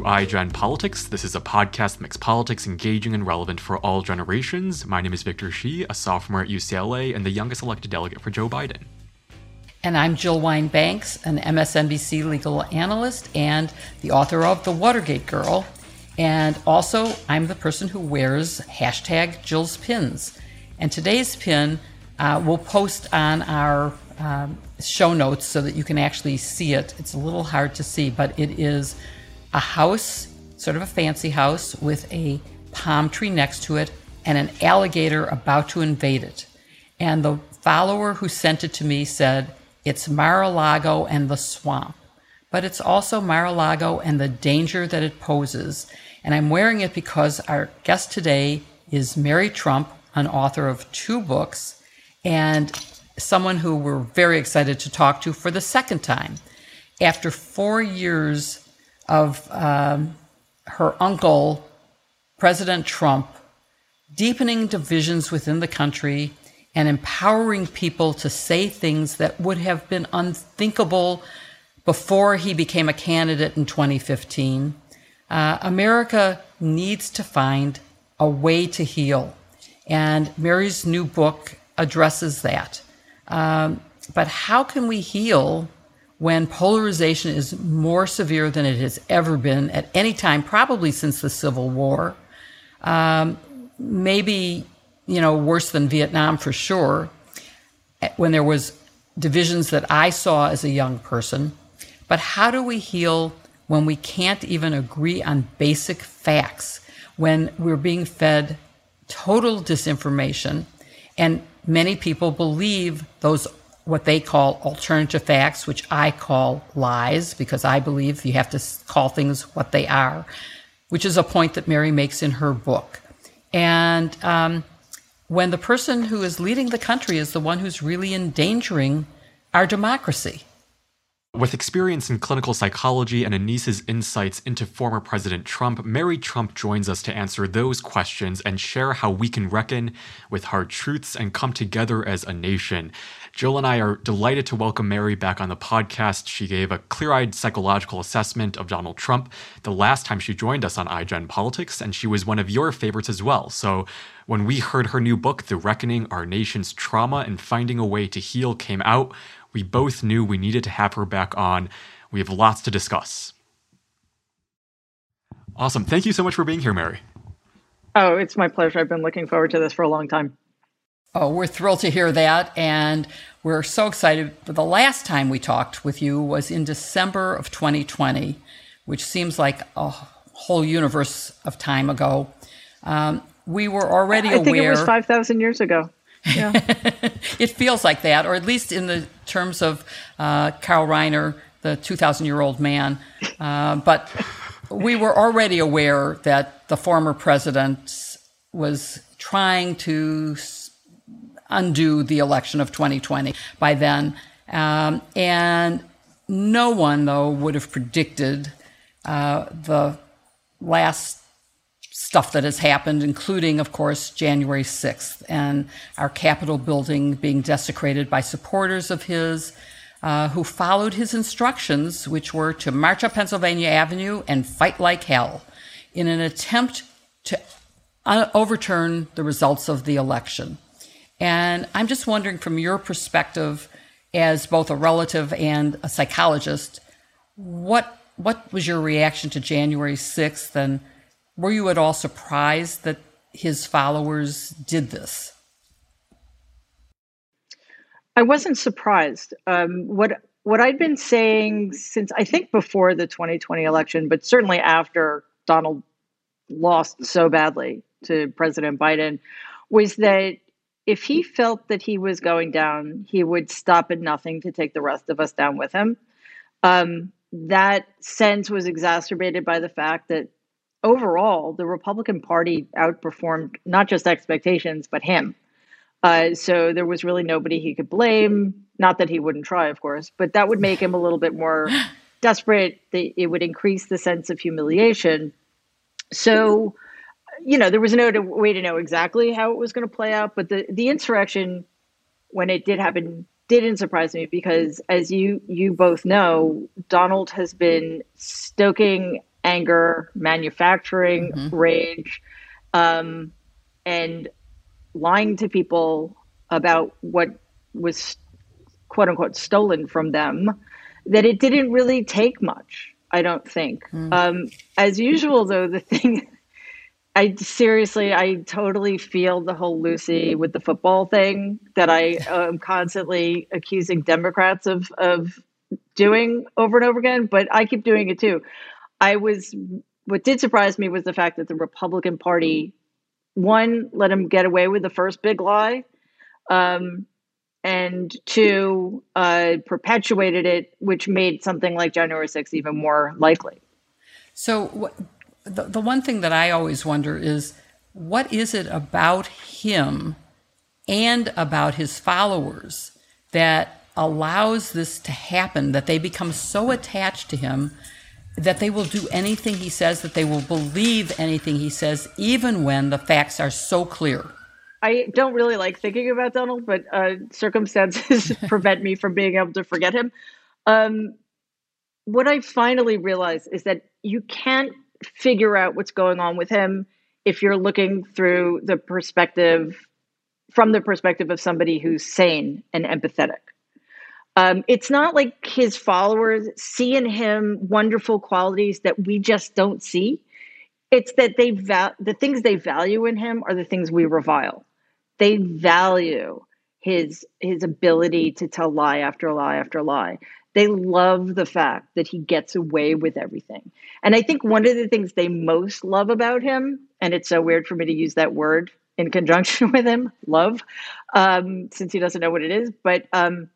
To iGen Politics. This is a podcast that makes politics engaging and relevant for all generations. My name is Victor Shi, a sophomore at UCLA and the youngest elected delegate for Joe Biden. And I'm Jill Wine-Banks, an MSNBC legal analyst and the author of The Watergate Girl. And also, I'm the person who wears hashtag Jill's pins. And today's pin uh, we'll post on our um, show notes so that you can actually see it. It's a little hard to see, but it is a house, sort of a fancy house, with a palm tree next to it and an alligator about to invade it. And the follower who sent it to me said, It's Mar a Lago and the swamp, but it's also Mar a Lago and the danger that it poses. And I'm wearing it because our guest today is Mary Trump, an author of two books, and someone who we're very excited to talk to for the second time. After four years of um, her uncle, President Trump, deepening divisions within the country and empowering people to say things that would have been unthinkable before he became a candidate in 2015. Uh, America needs to find a way to heal. And Mary's new book addresses that. Um, but how can we heal when polarization is more severe than it has ever been at any time, probably since the Civil War? Um, maybe, you know, worse than Vietnam for sure, when there was divisions that I saw as a young person. But how do we heal when we can't even agree on basic facts, when we're being fed total disinformation and many people believe those what they call alternative facts, which I call lies, because I believe you have to call things what they are, which is a point that Mary makes in her book. And um, when the person who is leading the country is the one who's really endangering our democracy. With experience in clinical psychology and Anis's insights into former President Trump, Mary Trump joins us to answer those questions and share how we can reckon with hard truths and come together as a nation. Jill and I are delighted to welcome Mary back on the podcast. She gave a clear eyed psychological assessment of Donald Trump the last time she joined us on iGen Politics, and she was one of your favorites as well. So when we heard her new book, The Reckoning Our Nation's Trauma and Finding a Way to Heal, came out, we both knew we needed to have her back on. We have lots to discuss. Awesome. Thank you so much for being here, Mary. Oh, it's my pleasure. I've been looking forward to this for a long time. Oh, we're thrilled to hear that. And we're so excited. The last time we talked with you was in December of 2020, which seems like a whole universe of time ago. Um, we were already I aware. I think it was 5,000 years ago. Yeah. it feels like that, or at least in the terms of uh, Carl Reiner, the 2,000 year old man. Uh, but we were already aware that the former president was trying to undo the election of 2020 by then. Um, and no one, though, would have predicted uh, the last stuff that has happened, including, of course, January 6th and our Capitol building being desecrated by supporters of his uh, who followed his instructions, which were to march up Pennsylvania Avenue and fight like hell in an attempt to uh, overturn the results of the election. And I'm just wondering, from your perspective, as both a relative and a psychologist, what what was your reaction to January 6th and were you at all surprised that his followers did this? I wasn't surprised. Um, what what I'd been saying since I think before the 2020 election, but certainly after Donald lost so badly to President Biden, was that if he felt that he was going down, he would stop at nothing to take the rest of us down with him. Um, that sense was exacerbated by the fact that overall, the Republican Party outperformed not just expectations, but him. Uh, so there was really nobody he could blame. Not that he wouldn't try, of course, but that would make him a little bit more desperate. It would increase the sense of humiliation. So, you know, there was no way to know exactly how it was going to play out. But the the insurrection, when it did happen, didn't surprise me because, as you you both know, Donald has been stoking anger, manufacturing mm-hmm. rage, um, and lying to people about what was quote unquote stolen from them, that it didn't really take much, I don't think. Mm. Um, as usual, though, the thing. I seriously, I totally feel the whole Lucy with the football thing that I am constantly accusing Democrats of of doing over and over again, but I keep doing it too. I was what did surprise me was the fact that the Republican Party one let him get away with the first big lie, um, and two uh, perpetuated it, which made something like January 6th even more likely. So, the, the one thing that I always wonder is what is it about him and about his followers that allows this to happen, that they become so attached to him that they will do anything he says, that they will believe anything he says, even when the facts are so clear? I don't really like thinking about Donald, but uh, circumstances prevent me from being able to forget him. Um, what I finally realized is that you can't figure out what's going on with him if you're looking through the perspective from the perspective of somebody who's sane and empathetic. Um, it's not like his followers see in him wonderful qualities that we just don't see. It's that they val- the things they value in him are the things we revile. They value his his ability to tell lie after lie after lie. They love the fact that he gets away with everything. And i think one of the things they most love about him and it's so weird for me to use that word in conjunction with him love um, since he doesn't know what it is but um,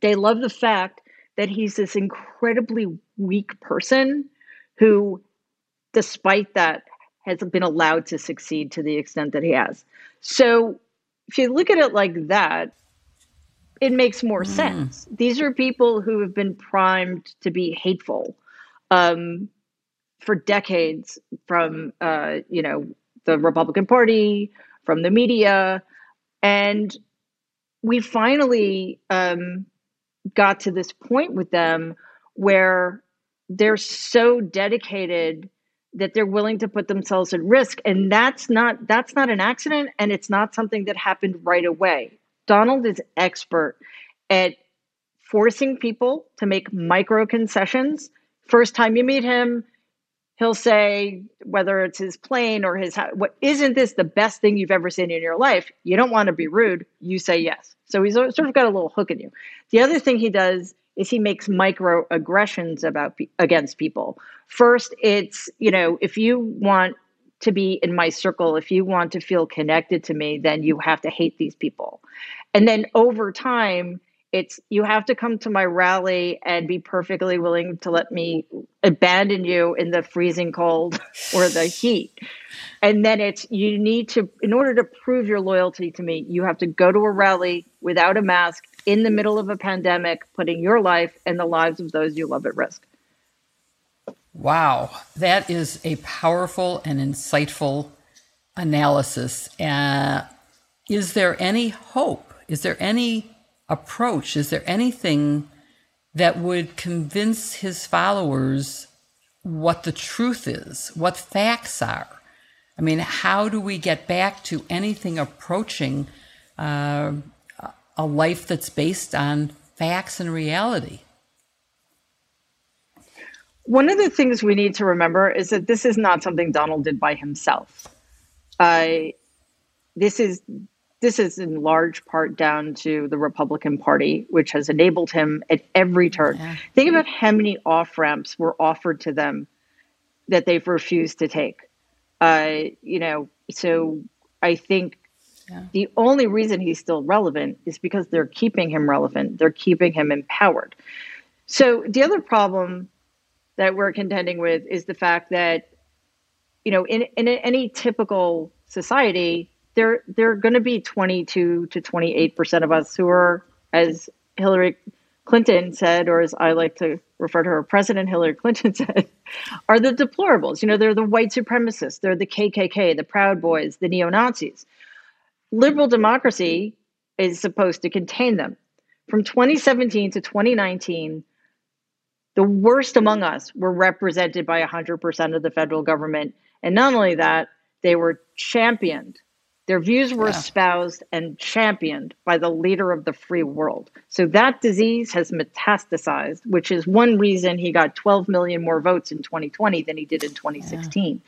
they love the fact that he's this incredibly weak person who despite that has been allowed to succeed to the extent that he has so if you look at it like that, it makes more mm. sense. These are people who have been primed to be hateful um, for decades from, uh, you know, the Republican Party, from the media, and we finally um, got to this point with them where they're so dedicated that they're willing to put themselves at risk. And that's not that's not an accident and it's not something that happened right away. Donald is expert at forcing people to make micro concessions. First time you meet him he'll say whether it's his plane or his what isn't this the best thing you've ever seen in your life you don't want to be rude you say yes so he's sort of got a little hook in you the other thing he does is he makes microaggressions about against people. First, it's you know if you want to be in my circle, if you want to feel connected to me, then you have to hate these people, and then over time. It's you have to come to my rally and be perfectly willing to let me abandon you in the freezing cold or the heat. And then it's you need to, in order to prove your loyalty to me, you have to go to a rally without a mask in the middle of a pandemic, putting your life and the lives of those you love at risk. Wow, that is a powerful and insightful analysis. Uh, is there any hope? Is there any approach? Is there anything that would convince his followers what the truth is, what facts are? I mean, how do we get back to anything approaching uh, a life that's based on facts and reality. One of the things we need to remember is that this is not something Donald did by himself. Uh, this is this is in large part down to the Republican Party, which has enabled him at every turn. Yeah. Think about how many off ramps were offered to them that they've refused to take. Uh, you know, so I think yeah. The only reason he's still relevant is because they're keeping him relevant. They're keeping him empowered. So the other problem that we're contending with is the fact that, you know, in, in any typical society, there there are going to be 22 to 28 percent of us who are, as Hillary Clinton said, or as I like to refer to her, President Hillary Clinton said, are the deplorables. You know, they're the white supremacists, they're the KKK, the Proud Boys, the neo Nazis liberal democracy is supposed to contain them. From 2017 to 2019, The worst among us were represented by 100% of the federal government. And not only that, they were championed. Their views were yeah. espoused and championed by the leader of the free world. So that disease has metastasized, which is one reason he got 12 million more votes in 2020 than he did in 2016. Yeah.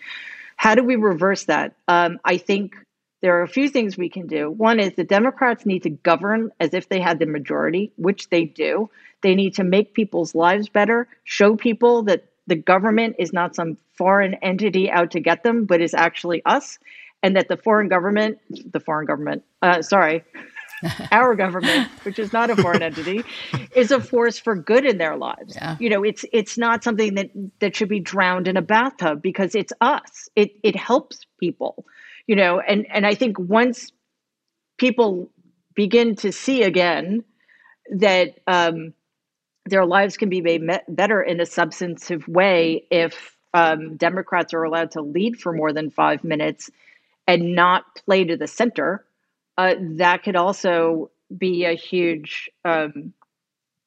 How do we reverse that? Um, I think there are a few things we can do. One is the Democrats need to govern as if they had the majority, which they do. They need to make people's lives better, show people that the government is not some foreign entity out to get them, but is actually us, and that the foreign government, the foreign government, uh, sorry, our government, which is not a foreign entity, is a force for good in their lives. Yeah. You know, it's it's not something that that should be drowned in a bathtub because it's us. It it helps people you know and and i think once people begin to see again that um, their lives can be made better in a substantive way if um, democrats are allowed to lead for more than five minutes and not play to the center uh, that could also be a huge um,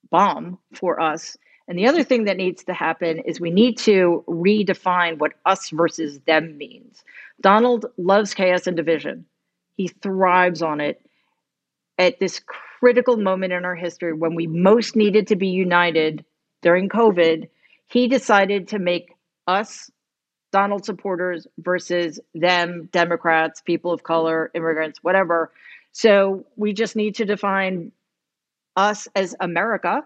balm for us and the other thing that needs to happen is we need to redefine what us versus them means. Donald loves chaos and division. He thrives on it. At this critical moment in our history when we most needed to be united during COVID, he decided to make us Donald supporters versus them, Democrats, people of color, immigrants, whatever. So we just need to define us as America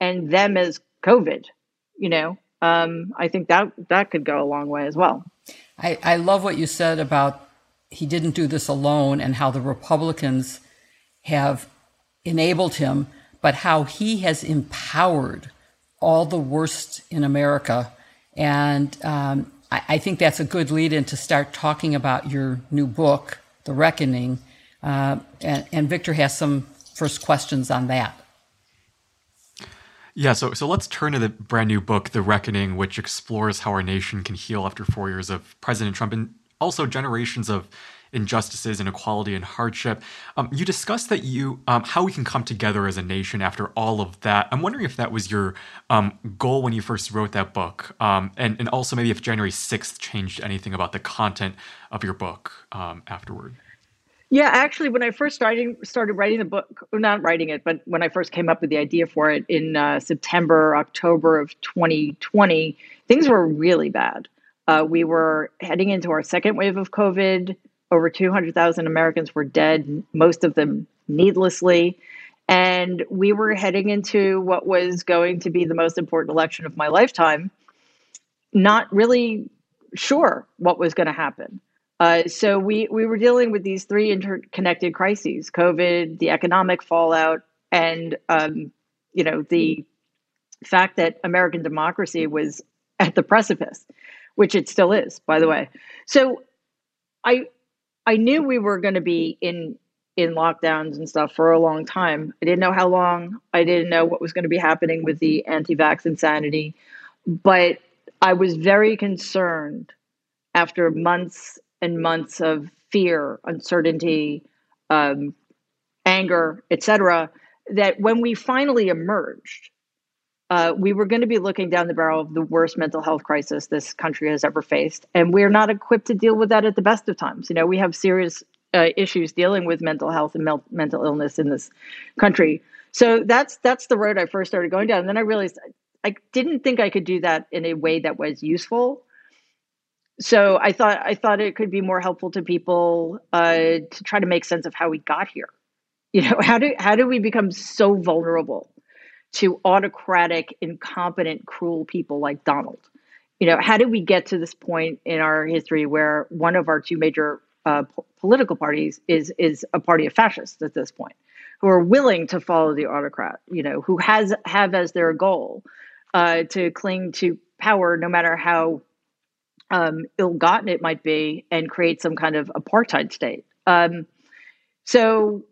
and them as COVID, you know, um, I think that that could go a long way as well. I, I love what you said about he didn't do this alone and how the Republicans have enabled him, but how he has empowered all the worst in America. And um, I, I, think that's a good lead in to start talking about your new book, The Reckoning. Uh, and, and Victor has some first questions on that. Yeah, so so let's turn to the brand new book, The Reckoning, which explores how our nation can heal after four years of President Trump and also generations of injustices, inequality, and hardship. Um, you discussed that you um, how we can come together as a nation after all of that. I'm wondering if that was your um, goal when you first wrote that book, um, and and also maybe if January 6th changed anything about the content of your book um, afterward. Yeah, actually, when I first started started writing the book, not writing it, but when I first came up with the idea for it in uh, September, October of 2020, things were really bad. Uh, we were heading into our second wave of COVID. Over 200,000 Americans were dead, most of them needlessly. And we were heading into what was going to be the most important election of my lifetime, not really sure what was going to happen. Uh, so we we were dealing with these three interconnected crises: COVID, the economic fallout, and um, you know the fact that American democracy was at the precipice, which it still is, by the way. So I I knew we were going to be in in lockdowns and stuff for a long time. I didn't know how long. I didn't know what was going to be happening with the anti-vax insanity, but I was very concerned after months and months of fear, uncertainty, um, anger, etc., that when we finally emerged, uh, we were going to be looking down the barrel of the worst mental health crisis this country has ever faced, and we're not equipped to deal with that at the best of times. You know, we have serious uh, issues dealing with mental health and mel- mental illness in this country. So that's that's the road I first started going down. And then I realized I didn't think I could do that in a way that was useful so I thought I thought it could be more helpful to people uh, to try to make sense of how we got here. You know, how do how do we become so vulnerable to autocratic, incompetent, cruel people like Donald? You know, how did we get to this point in our history where one of our two major uh, political parties is is a party of fascists at this point, who are willing to follow the autocrat? You know, who has have as their goal uh, to cling to power no matter how um, ill-gotten it might be and create some kind of apartheid state. Um, so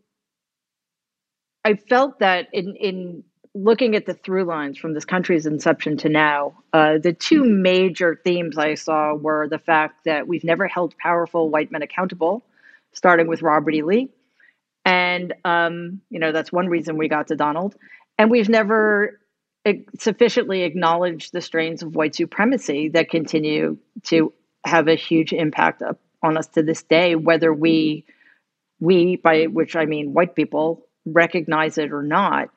I felt that in in looking at the through lines from this country's inception to now, uh, the two major themes I saw were the fact that we've never held powerful white men accountable, starting with Robert E. Lee, and um, you know that's one reason we got to Donald, and we've never sufficiently acknowledged the strains of white supremacy that continue to have a huge impact on us to this day, whether we we by which I mean white people recognize it or not.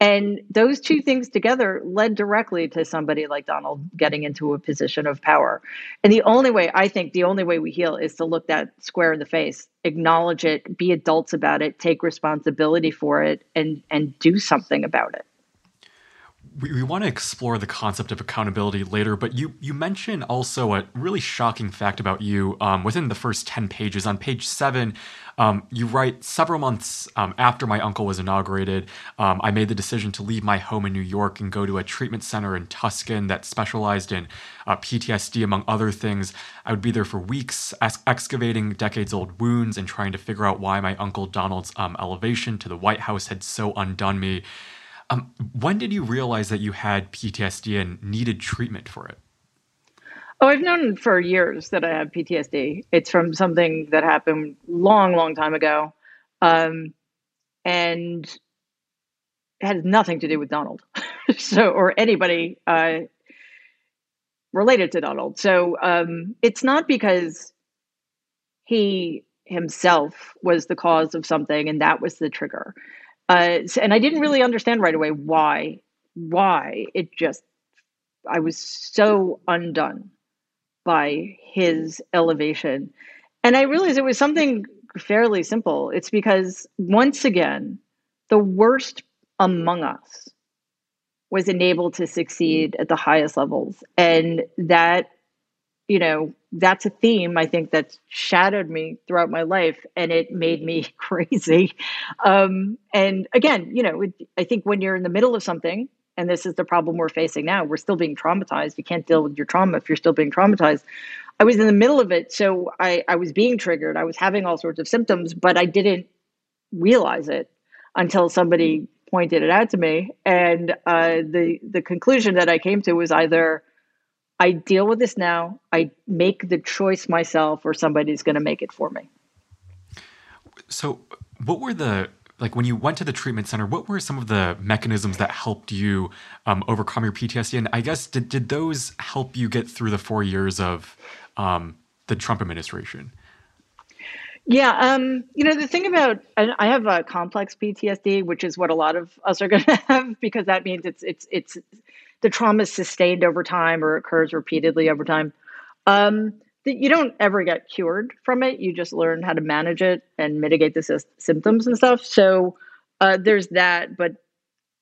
And those two things together led directly to somebody like Donald getting into a position of power. And the only way, I think, the only way we heal is to look that square in the face, acknowledge it, be adults about it, take responsibility for it, and and do something about it we, we want to explore the concept of accountability later, but you you mentioned also a really shocking fact about you um, within the first ten pages. On page seven, um, you write several months um, after my uncle was inaugurated, um, I made the decision to leave my home in New York and go to a treatment center in Tucson that specialized in uh, PTSD, among other things. I would be there for weeks, ex- excavating decades old wounds and trying to figure out why my uncle Donald's um, elevation to the White House had so undone me. Um, when did you realize that you had PTSD and needed treatment for it? Oh, I've known for years that I have PTSD. It's from something that happened long, long time ago, um, and it had nothing to do with Donald, so or anybody uh, related to Donald. So um, it's not because he himself was the cause of something and that was the trigger. Uh, and I didn't really understand right away why. Why it just I was so undone by his elevation, and I realized it was something fairly simple. It's because once again, the worst among us was enabled to succeed at the highest levels, and that you know that's a theme I think that's shadowed me throughout my life, and it made me crazy. Um, and again, you know, it, I think when you're in the middle of something, and this is the problem we're facing now, we're still being traumatized. You can't deal with your trauma if you're still being traumatized. I was in the middle of it, so I, I was being triggered. I was having all sorts of symptoms, but I didn't realize it until somebody pointed it out to me. And uh, the the conclusion that I came to was either I deal with this now. I make the choice myself, or somebody's going to make it for me. So, what were the like when you went to the treatment center? What were some of the mechanisms that helped you um, overcome your PTSD? And I guess did did those help you get through the four years of um, the Trump administration? Yeah, um, you know the thing about I have a complex PTSD, which is what a lot of us are going to have because that means it's it's it's the trauma is sustained over time or occurs repeatedly over time. Um, you don't ever get cured from it. You just learn how to manage it and mitigate the sy- symptoms and stuff. So uh, there's that. But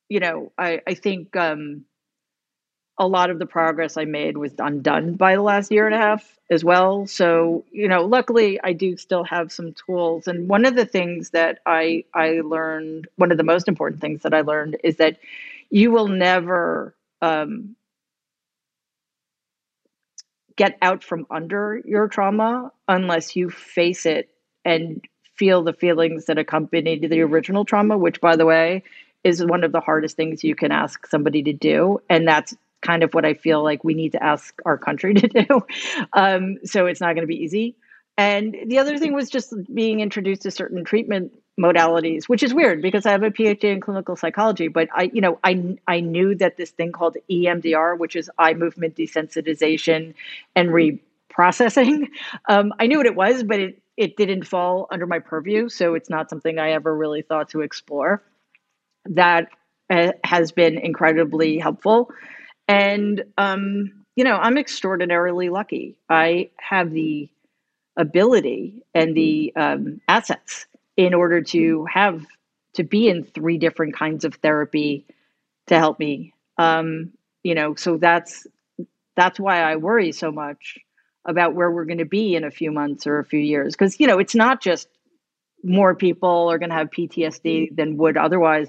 you know, I I think um, a lot of the progress I made was undone by the last year and a half as well. So you know, luckily I do still have some tools. And one of the things that I I learned, one of the most important things that I learned is that you will never um, get out from under your trauma unless you face it and feel the feelings that accompanied the original trauma, which, by the way, is one of the hardest things you can ask somebody to do. And that's kind of what I feel like we need to ask our country to do. Um, so it's not going to be easy. And the other thing was just being introduced to certain treatment modalities, which is weird because I have a PhD in clinical psychology, but I, you know, I I knew that this thing called EMDR, which is eye movement desensitization and reprocessing, um, I knew what it was, but it it didn't fall under my purview, so it's not something I ever really thought to explore. That uh, has been incredibly helpful, and um, you know, I'm extraordinarily lucky. I have the ability and the um, assets in order to have to be in three different kinds of therapy to help me. Um, you know so that's that's why i worry so much about where we're going to be in a few months or a few years. Because you know it's not just more people are going to have ptsd than would otherwise.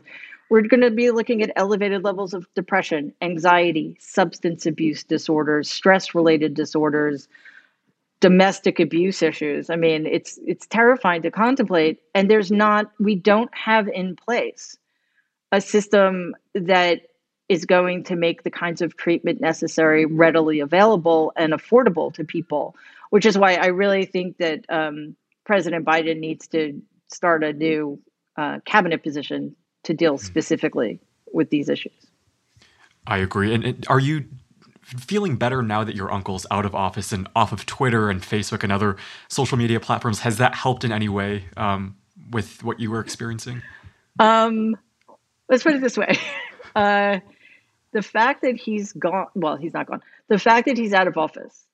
We're going to be looking at elevated levels of depression anxiety substance abuse disorders stress related disorders domestic abuse issues. I mean, it's it's terrifying to contemplate and there's not we don't have in place a system that is going to make the kinds of treatment necessary readily available and affordable to people, which is why I really think that um, President Biden needs to start a new uh, cabinet position to deal specifically with these issues. I agree. And, and are you feeling better now that your uncle's out of office and off of Twitter and Facebook and other social media platforms? Has that helped in any way um, with what you were experiencing? Um, let's put it this way. Uh, the fact that he's gone, well, he's not gone. The fact that he's out of office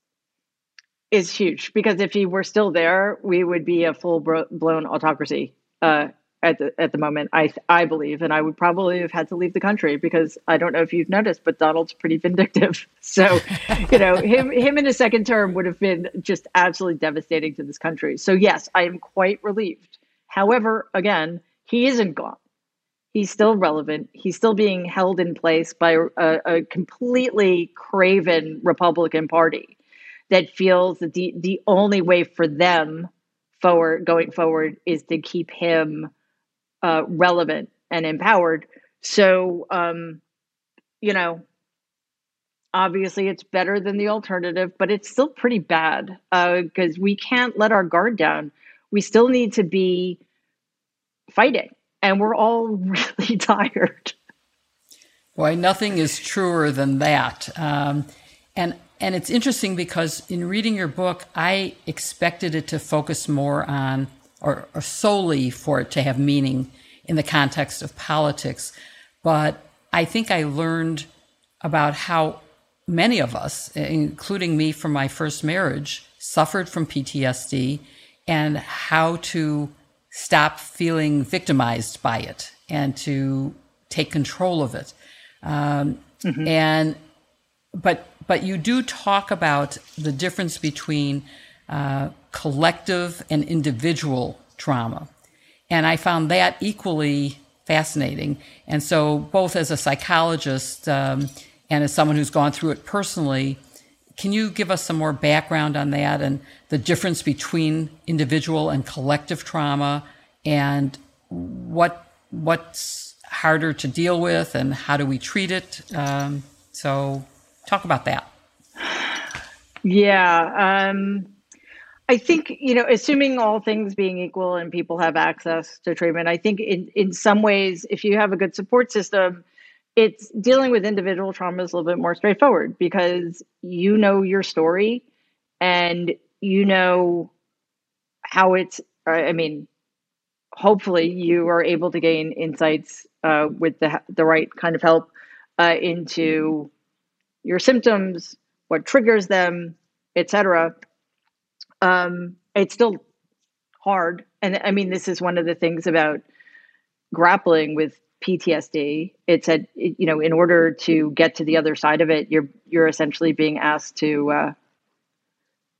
is huge because if he were still there, we would be a full blown autocracy. Uh, at the at the moment. I I believe, and I would probably have had to leave the country because I don't know if you've noticed, but Donald's pretty vindictive. So, you know, him him in a second term would have been just absolutely devastating to this country. So yes, I am quite relieved. However, again, he isn't gone. He's still relevant. He's still being held in place by a, a completely craven Republican Party that feels that the the only way for them forward going forward is to keep him uh, relevant and empowered. So, um, you know, obviously it's better than the alternative, but it's still pretty bad because uh, we can't let our guard down. We still need to be fighting, and we're all really tired. Boy, nothing is truer than that. Um, and and it's interesting because in reading your book, I expected it to focus more on or, or solely for it to have meaning in the context of politics. But I think I learned about how many of us, including me from my first marriage, suffered from PTSD and how to stop feeling victimized by it and to take control of it. Um, mm-hmm. And but but you do talk about the difference between uh, collective and individual trauma. And I found that equally fascinating. And so, both as a psychologist um, and as someone who's gone through it personally, can you give us some more background on that and the difference between individual and collective trauma and what what's harder to deal with and how do we treat it? Um, so, talk about that. Yeah. Um, I think, you know, assuming all things being equal and people have access to treatment, I think in, in some ways, if you have a good support system, it's dealing with individual trauma is a little bit more straightforward because you know your story and you know how it's, I mean, hopefully you are able to gain insights uh, with the, the right kind of help uh, into your symptoms, what triggers them, etc um, it's still hard. And I mean, this is one of the things about grappling with PTSD. It's a, you know, in order to get to the other side of it, you're you're essentially being asked to uh,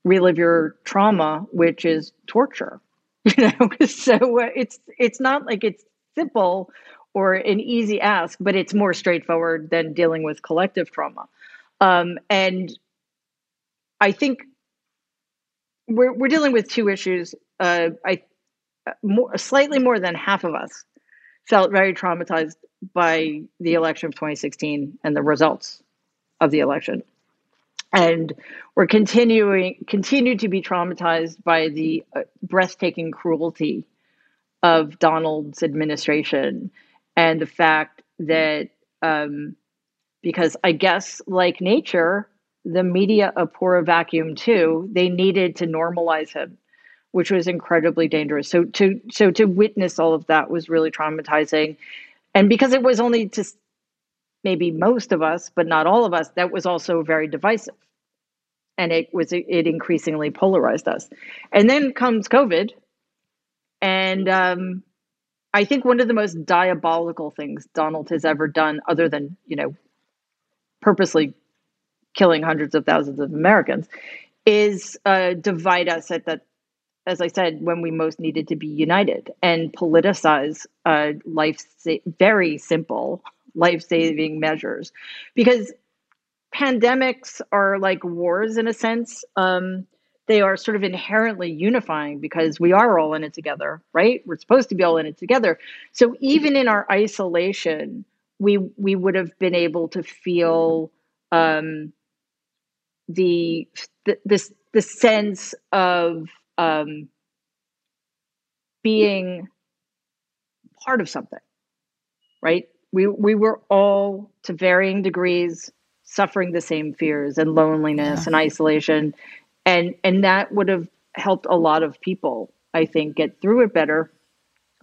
relive your trauma, which is torture. You know, so uh, it's it's not like it's simple or an easy ask, but it's more straightforward than dealing with collective trauma. Um, and I think we're we're dealing with two issues. Uh, I more, slightly more than half of us felt very traumatized by the election of 2016 and the results of the election, and we're continuing continue to be traumatized by the uh, breathtaking cruelty of Donald's administration and the fact that um, because I guess like nature the media a poor vacuum too. They needed to normalize him, which was incredibly dangerous. So to so to witness all of that was really traumatizing, and because it was only to maybe most of us, but not all of us, that was also very divisive, and it was it increasingly polarized us. And then comes COVID, and um, I think one of the most diabolical things Donald has ever done, other than you know purposely killing hundreds of thousands of Americans, is uh, divide us at that, as I said, when we most needed to be united and politicize uh, life, very simple life saving measures. Because pandemics are like wars in a sense. Um, they are sort of inherently unifying because we are all in it together, right? We're supposed to be all in it together. So even in our isolation, we we would have been able to feel um, the, the this the sense of um, being part of something, right? We we were all to varying degrees suffering the same fears and loneliness yeah. and isolation, and and that would have helped a lot of people, I think, get through it better.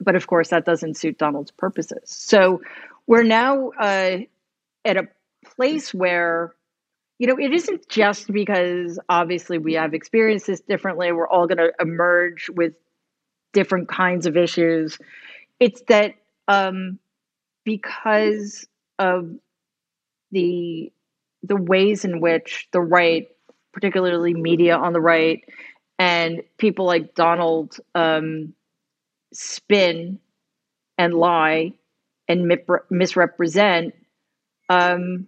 But of course, that doesn't suit Donald's purposes. So we're now uh, at a place where you know, it isn't just because obviously we have experienced this differently. We're all going to emerge with different kinds of issues. It's that um, because of the the ways in which the right, particularly media on the right, and people like Donald um, spin and lie and misrepresent. Um,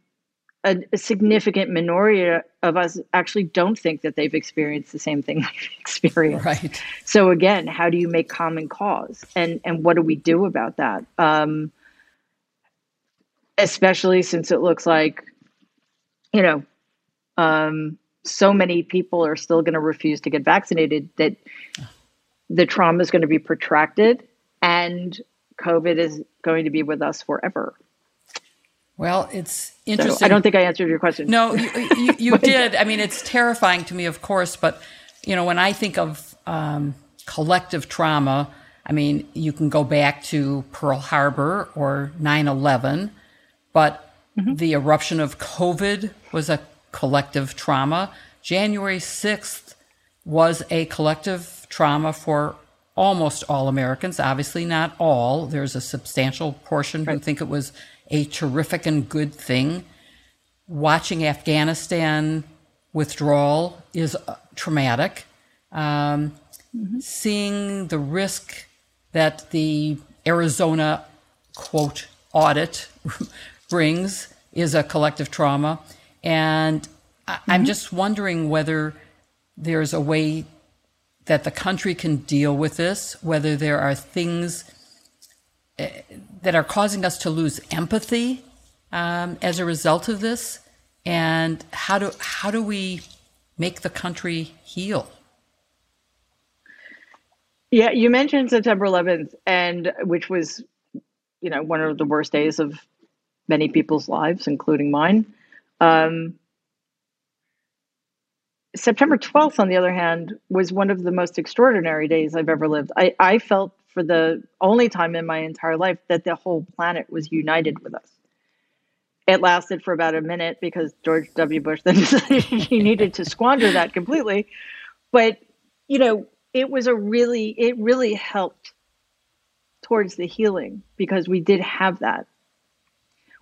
a, a, significant minority of us actually don't think that they've experienced the same thing we've experienced. Right. So again, how do you make common cause, and and what do we do about that? Um, especially since it looks like, you know, um, so many people are still going to refuse to get vaccinated that the trauma is going to be protracted, and COVID is going to be with us forever. Well, it's interesting. So I don't think I answered your question. No, you, you, you did. I mean, it's terrifying to me, of course, but you know, when I think of um, collective trauma, I mean, you can go back to Pearl Harbor or 9 11, but mm-hmm. the eruption of COVID was a collective trauma. January 6th was a collective trauma for almost all Americans. Obviously, not all. There's a substantial portion right. who think it was a terrific and good thing. Watching Afghanistan withdrawal is uh, traumatic. Um, mm-hmm. Seeing the risk that the Arizona quote audit brings is a collective trauma. And mm-hmm. I'm just wondering whether there's a way that the country can deal with this, whether there are things that are causing us to lose empathy um, as a result of this, and how do how do we make the country heal? Yeah, you mentioned September 11th, and which was, you know, one of the worst days of many people's lives, including mine. Um, September 12th, on the other hand, was one of the most extraordinary days I've ever lived. I, I felt for the only time in my entire life that the whole planet was united with us. It lasted for about a minute because George W. Bush then decided he needed to squander that completely. But, you know, it was a really, it really helped towards the healing because we did have that.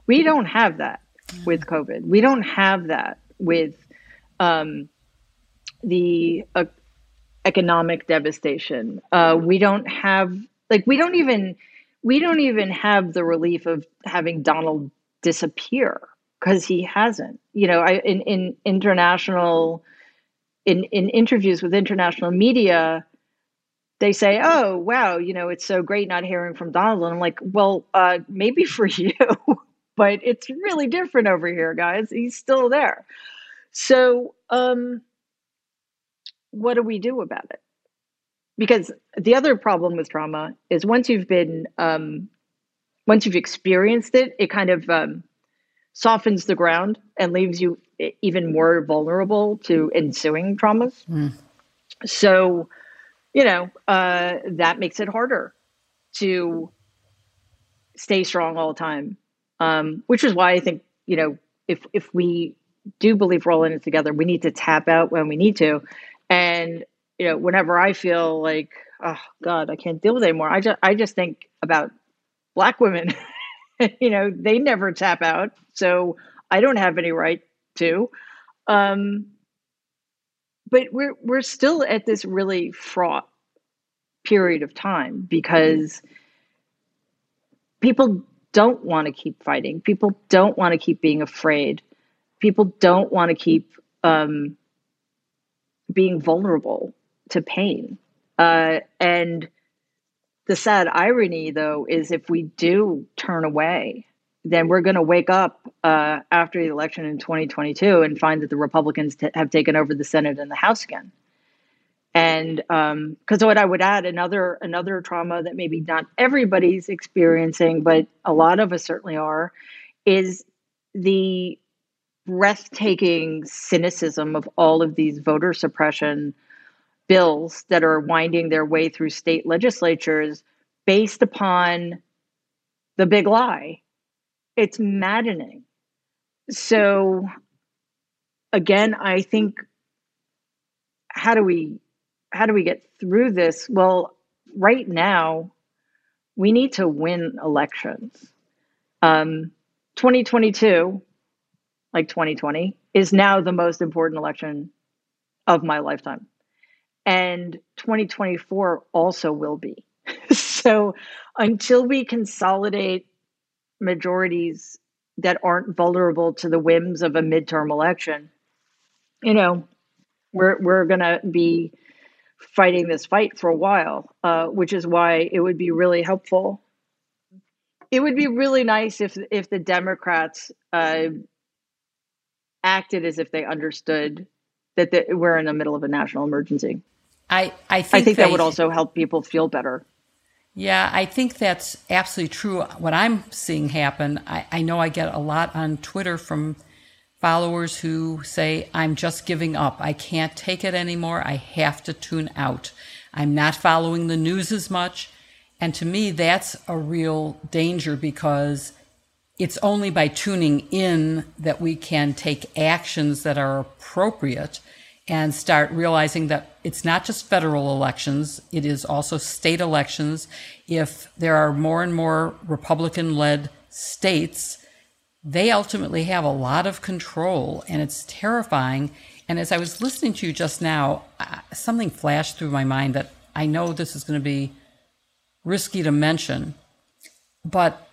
We don't have that with COVID. We don't have that with um, the uh, economic devastation. Uh, we don't have like we don't even we don't even have the relief of having Donald disappear because he hasn't. You know, I in in international in in interviews with international media, they say, "Oh, wow, you know, it's so great not hearing from Donald." And I'm like, "Well, uh, maybe for you, but it's really different over here, guys. He's still there." So, um, what do we do about it? Because the other problem with trauma is once you've been, um, once you've experienced it, it kind of um, softens the ground and leaves you even more vulnerable to ensuing traumas. Mm. So, you know, uh, that makes it harder to stay strong all the time. Um, which is why I think, you know, if if we do believe we're all in it together, we need to tap out when we need to and you know, whenever I feel like, oh God, I can't deal with it anymore, I just I just think about black women. you know, they never tap out, so I don't have any right to. Um, but we're we're still at this really fraught period of time because people don't want to keep fighting. People don't want to keep being afraid. People don't want to keep um, being vulnerable to pain. Uh, and the sad irony, though, is if we do turn away, then we're going to wake up uh, after the election in 2022 and find that the Republicans t- have taken over the Senate and the House again. And because um, what I would add another another trauma that maybe not everybody's experiencing, but a lot of us certainly are, is the breathtaking cynicism of all of these voter suppression bills that are winding their way through state legislatures based upon the big lie. It's maddening. So, again, I think how do we how do we get through this? Well, right now, we need to win elections. Um, 2022, like 2020, is now the most important election of my lifetime. And 2024 also will be. so until we consolidate majorities that aren't vulnerable to the whims of a midterm election, you know, we're we're gonna be fighting this fight for a while, uh, which is why it would be really helpful. It would be really nice if if the Democrats uh, acted as if they understood that the, we're in the middle of a national emergency. I I think, I think they, that would also help people feel better. Yeah, I think that's absolutely true. What I'm seeing happen, I, I know I get a lot on Twitter from followers who say, I'm just giving up. I can't take it anymore. I have to tune out. I'm not following the news as much. And to me, that's a real danger because it's only by tuning in that we can take actions that are appropriate and start realizing that it's not just federal elections, it is also state elections. If there are more and more Republican led states, they ultimately have a lot of control and it's terrifying. And as I was listening to you just now, something flashed through my mind that I know this is going to be risky to mention, but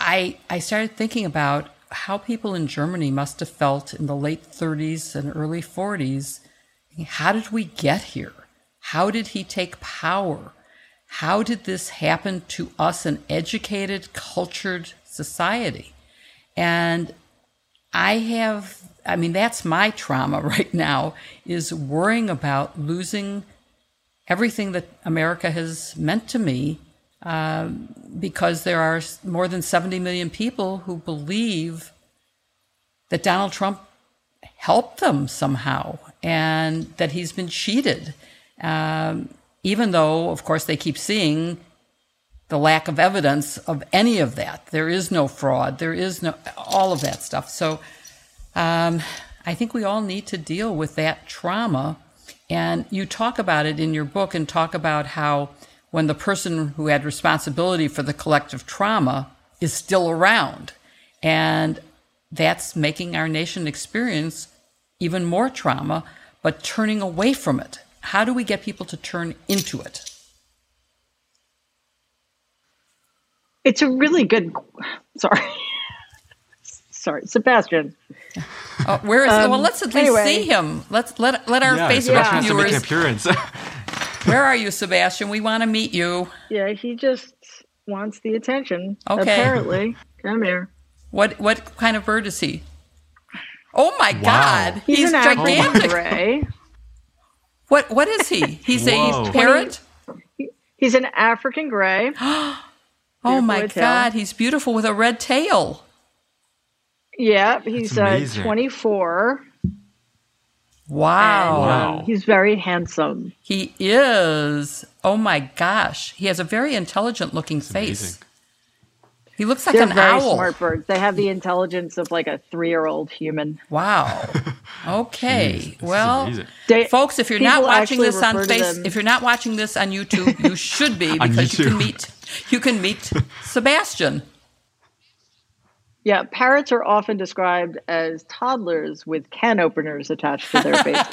I, I started thinking about how people in Germany must have felt in the late 30s and early 40s. How did we get here? How did he take power? How did this happen to us, an educated, cultured society? And I have, I mean, that's my trauma right now is worrying about losing everything that America has meant to me um, because there are more than 70 million people who believe that Donald Trump helped them somehow and that he's been cheated. Um, even though, of course, they keep seeing the lack of evidence of any of that. There is no fraud. There is no, all of that stuff. So um, I think we all need to deal with that trauma. And you talk about it in your book and talk about how when the person who had responsibility for the collective trauma is still around. And that's making our nation experience even more trauma, but turning away from it. How do we get people to turn into it? It's a really good. Sorry, sorry, Sebastian. Uh, where is? Um, well, let's at least anyway. see him. Let's let let our yeah, Facebook yeah. viewers. Make an appearance. Where are you, Sebastian? We want to meet you. Yeah, he just wants the attention. Okay. Apparently, come here. What what kind of bird is he? Oh my wow. God, he's, he's gigantic. Gray. What what is he? He's Whoa. a parrot. He's an African gray. oh my God, he's beautiful with a red tail. Yeah, he's uh, 24. Wow. And, um, wow. he's very handsome. He is. Oh my gosh. He has a very intelligent looking That's face. Amazing. He looks like They're an very owl. smart birds. They have the intelligence of like a three year old human. Wow. Okay. Jeez, well, they, folks, if you're not watching this on face, if you're not watching this on YouTube, you should be because you can meet you can meet Sebastian. Yeah, parrots are often described as toddlers with can openers attached to their faces.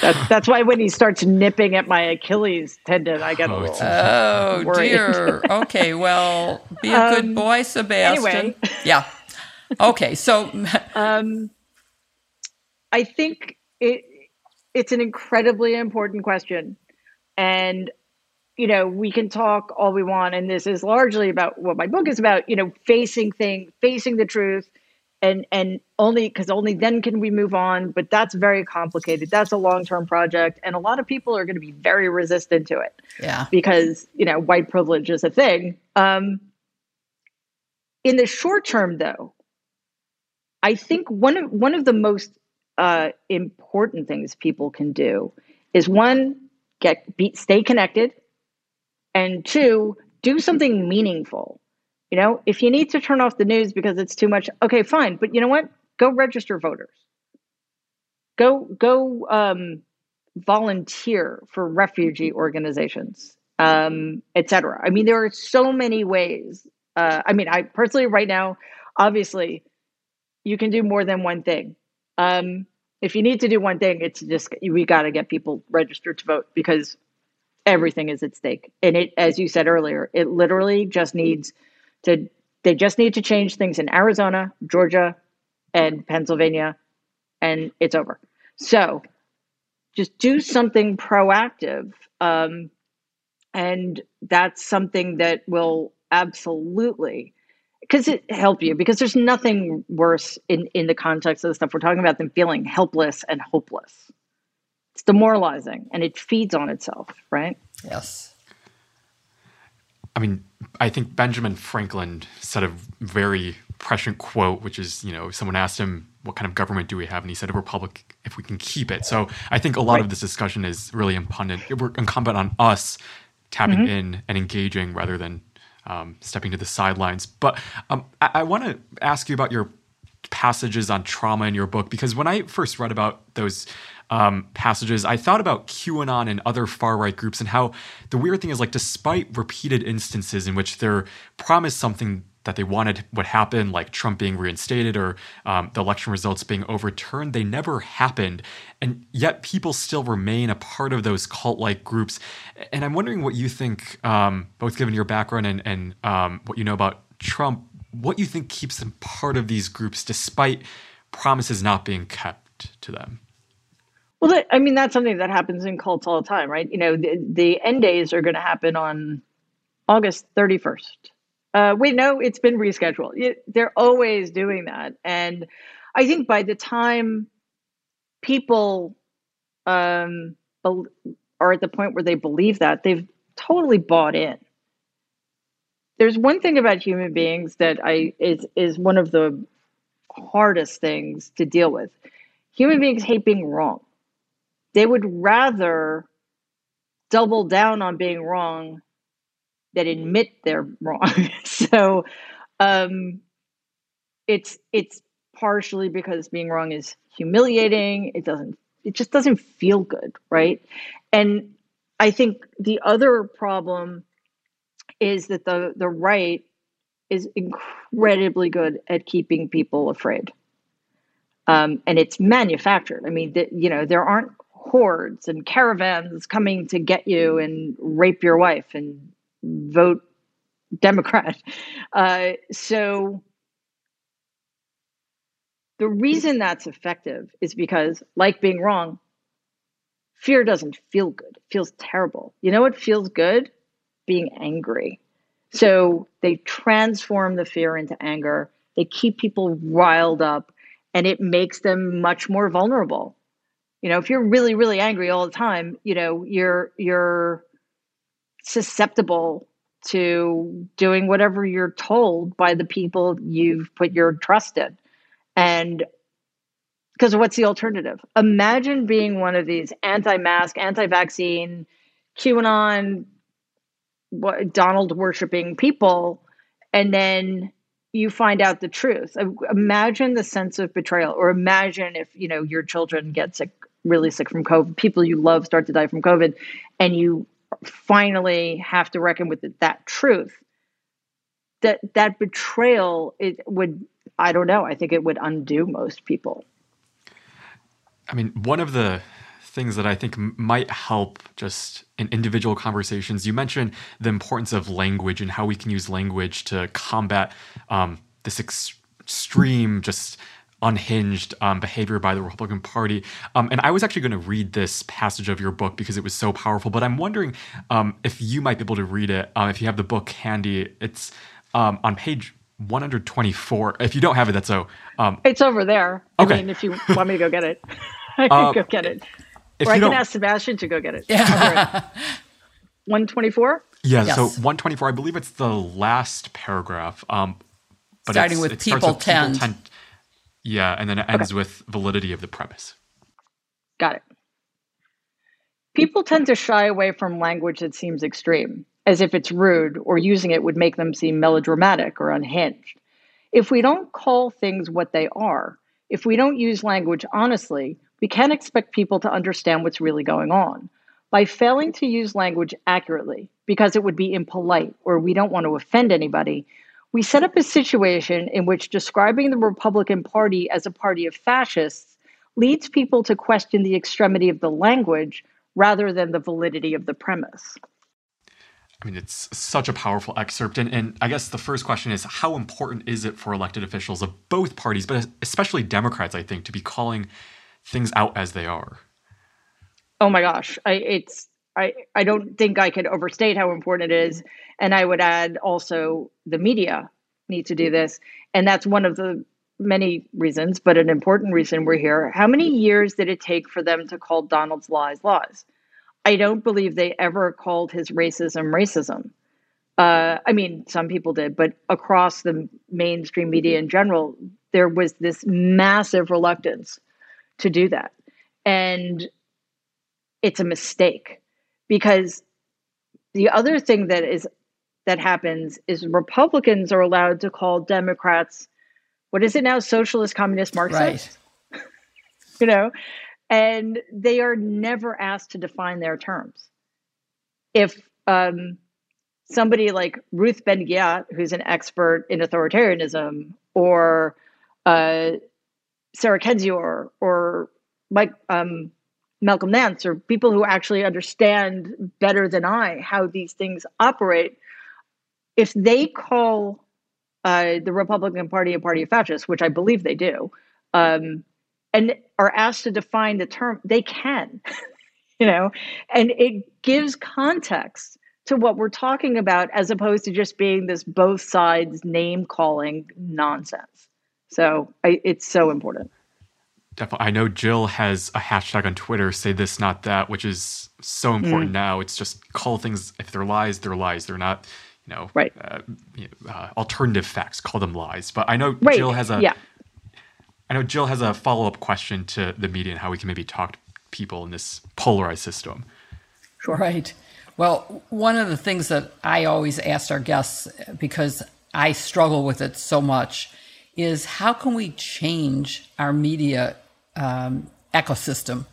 that's, that's why when he starts nipping at my Achilles tendon, I get a little. Oh, worried. dear. Okay, well, be a good um, boy, Sebastian. Anyway. Yeah. Okay, so. um, I think it it's an incredibly important question. And you know, we can talk all we want, and this is largely about what my book is about, you know, facing things, facing the truth, and and only because only then can we move on but that's very complicated. That's a long-term project and a lot of people are going to be very resistant to it. Yeah. Because you know white privilege is a thing. Um, in the short term though i think one of one of the most uh, important things people can do is one get be, stay connected and two do something meaningful you know, if you need to turn off the news because it's too much, okay, fine. But you know what? Go register voters. Go go um, volunteer for refugee organizations, um, etc. I mean, there are so many ways. Uh, I mean, I personally, right now, obviously, you can do more than one thing. Um, if you need to do one thing, it's just we got to get people registered to vote because everything is at stake. And it, as you said earlier, it literally just needs to they just need to change things in Arizona, Georgia, and Pennsylvania, and it's over. So just do something proactive. Um, and that's something that will absolutely because it help you because there's nothing worse in in the context of the stuff we're talking about than feeling helpless and hopeless it's demoralizing and it feeds on itself right yes I mean, I think Benjamin Franklin said a very prescient quote, which is, you know, someone asked him, what kind of government do we have? And he said, a republic if we can keep it. So I think a lot right. of this discussion is really incumbent, incumbent on us tapping mm-hmm. in and engaging rather than um, stepping to the sidelines. But um, I, I want to ask you about your passages on trauma in your book because when I first read about those um, passages, I thought about QAnon and other far right groups and how the weird thing is like, despite repeated instances in which they're promised something that they wanted would happen, like Trump being reinstated or um, the election results being overturned, they never happened. And yet people still remain a part of those cult like groups. And I'm wondering what you think, um, both given your background and, and um, what you know about Trump, what you think keeps them part of these groups despite promises not being kept to them. Well, that, I mean, that's something that happens in cults all the time, right? You know, the, the end days are going to happen on August 31st. Uh, wait, no, it's been rescheduled. It, they're always doing that. And I think by the time people um, are at the point where they believe that, they've totally bought in. There's one thing about human beings that I is is one of the hardest things to deal with. Human beings hate being wrong they would rather double down on being wrong than admit they're wrong. so um, it's it's partially because being wrong is humiliating. It doesn't it just doesn't feel good, right? And I think the other problem is that the the right is incredibly good at keeping people afraid. Um, and it's manufactured. I mean, the, you know, there aren't hordes and caravans coming to get you and rape your wife and vote Democrat. Uh, so the reason that's effective is because, like being wrong, fear doesn't feel good. It feels terrible. You know what feels good? Being angry. So they transform the fear into anger. They keep people riled up and it makes them much more vulnerable you know if you're really really angry all the time you know you're you're susceptible to doing whatever you're told by the people you've put your trust in and because what's the alternative imagine being one of these anti-mask anti-vaccine qanon donald worshiping people and then you find out the truth imagine the sense of betrayal or imagine if you know your children get sick really sick from COVID, people you love start to die from COVID, and you finally have to reckon with that truth. That that betrayal it would I don't know I think it would undo most people. I mean, one of the things that I think might help just in individual conversations. You mentioned the importance of language and how we can use language to combat um, this ex- extreme just unhinged um, behavior by the Republican Party. Um, and I was actually going to read this passage of your book because it was so powerful. But I'm wondering um, if you might be able to read it. Uh, if you have the book handy, it's um, on page 124. If you don't have it, that's so. Um, it's over there. Okay. I mean, if you want me to go get it, I can Uh, go get it. If Or I you can don't, ask Sebastian to go get it. Yeah. 124? yeah. Yes. So 124. I believe it's the last paragraph. Um, but Starting it's- with it starts people tend. Yeah, and then it ends with validity of the premise. Got it. People tend to shy away from language that seems extreme, as if it's rude or using it would make them seem melodramatic or unhinged. If we don't call things what they are, if we don't use language honestly, we can't expect people to understand what's really going on. By failing to use language accurately, because it would be impolite or we don't want to offend anybody, we set up a situation in which describing the Republican Party as a party of fascists leads people to question the extremity of the language rather than the validity of the premise. I mean, it's such a powerful excerpt. And, and I guess the first question is how important is it for elected officials of both parties, but especially Democrats, I think, to be calling things out as they are? Oh my gosh, I, it's I, I don't think I could overstate how important it is. And I would add also the media need to do this. And that's one of the many reasons, but an important reason we're here. How many years did it take for them to call Donald's lies lies? I don't believe they ever called his racism racism. Uh, I mean, some people did, but across the mainstream media in general, there was this massive reluctance to do that. And it's a mistake because the other thing that is that happens is Republicans are allowed to call Democrats what is it now socialist communist marxist Right. you know and they are never asked to define their terms if um, somebody like Ruth Ben Ghiat, who's an expert in authoritarianism, or uh, Sarah Kendzior, or Mike um, Malcolm Nance, or people who actually understand better than I how these things operate, if they call uh, the Republican Party a party of fascists, which I believe they do, um, and are asked to define the term, they can, you know, and it gives context to what we're talking about as opposed to just being this both sides name calling nonsense. So I, it's so important. Definitely. I know Jill has a hashtag on Twitter, say this, not that, which is so important Mm. now. It's just call things, if they're lies, they're lies. They're not, you know, Right. uh, you know, uh, alternative facts. Call them lies. But I know Right. Jill has a, yeah. I know Jill has a follow up question to the media and how we can maybe talk to people in this polarized system. Sure. Right. Well, one of the things that I always ask our guests, because I struggle with it so much, is how can we change our media um, ecosystem?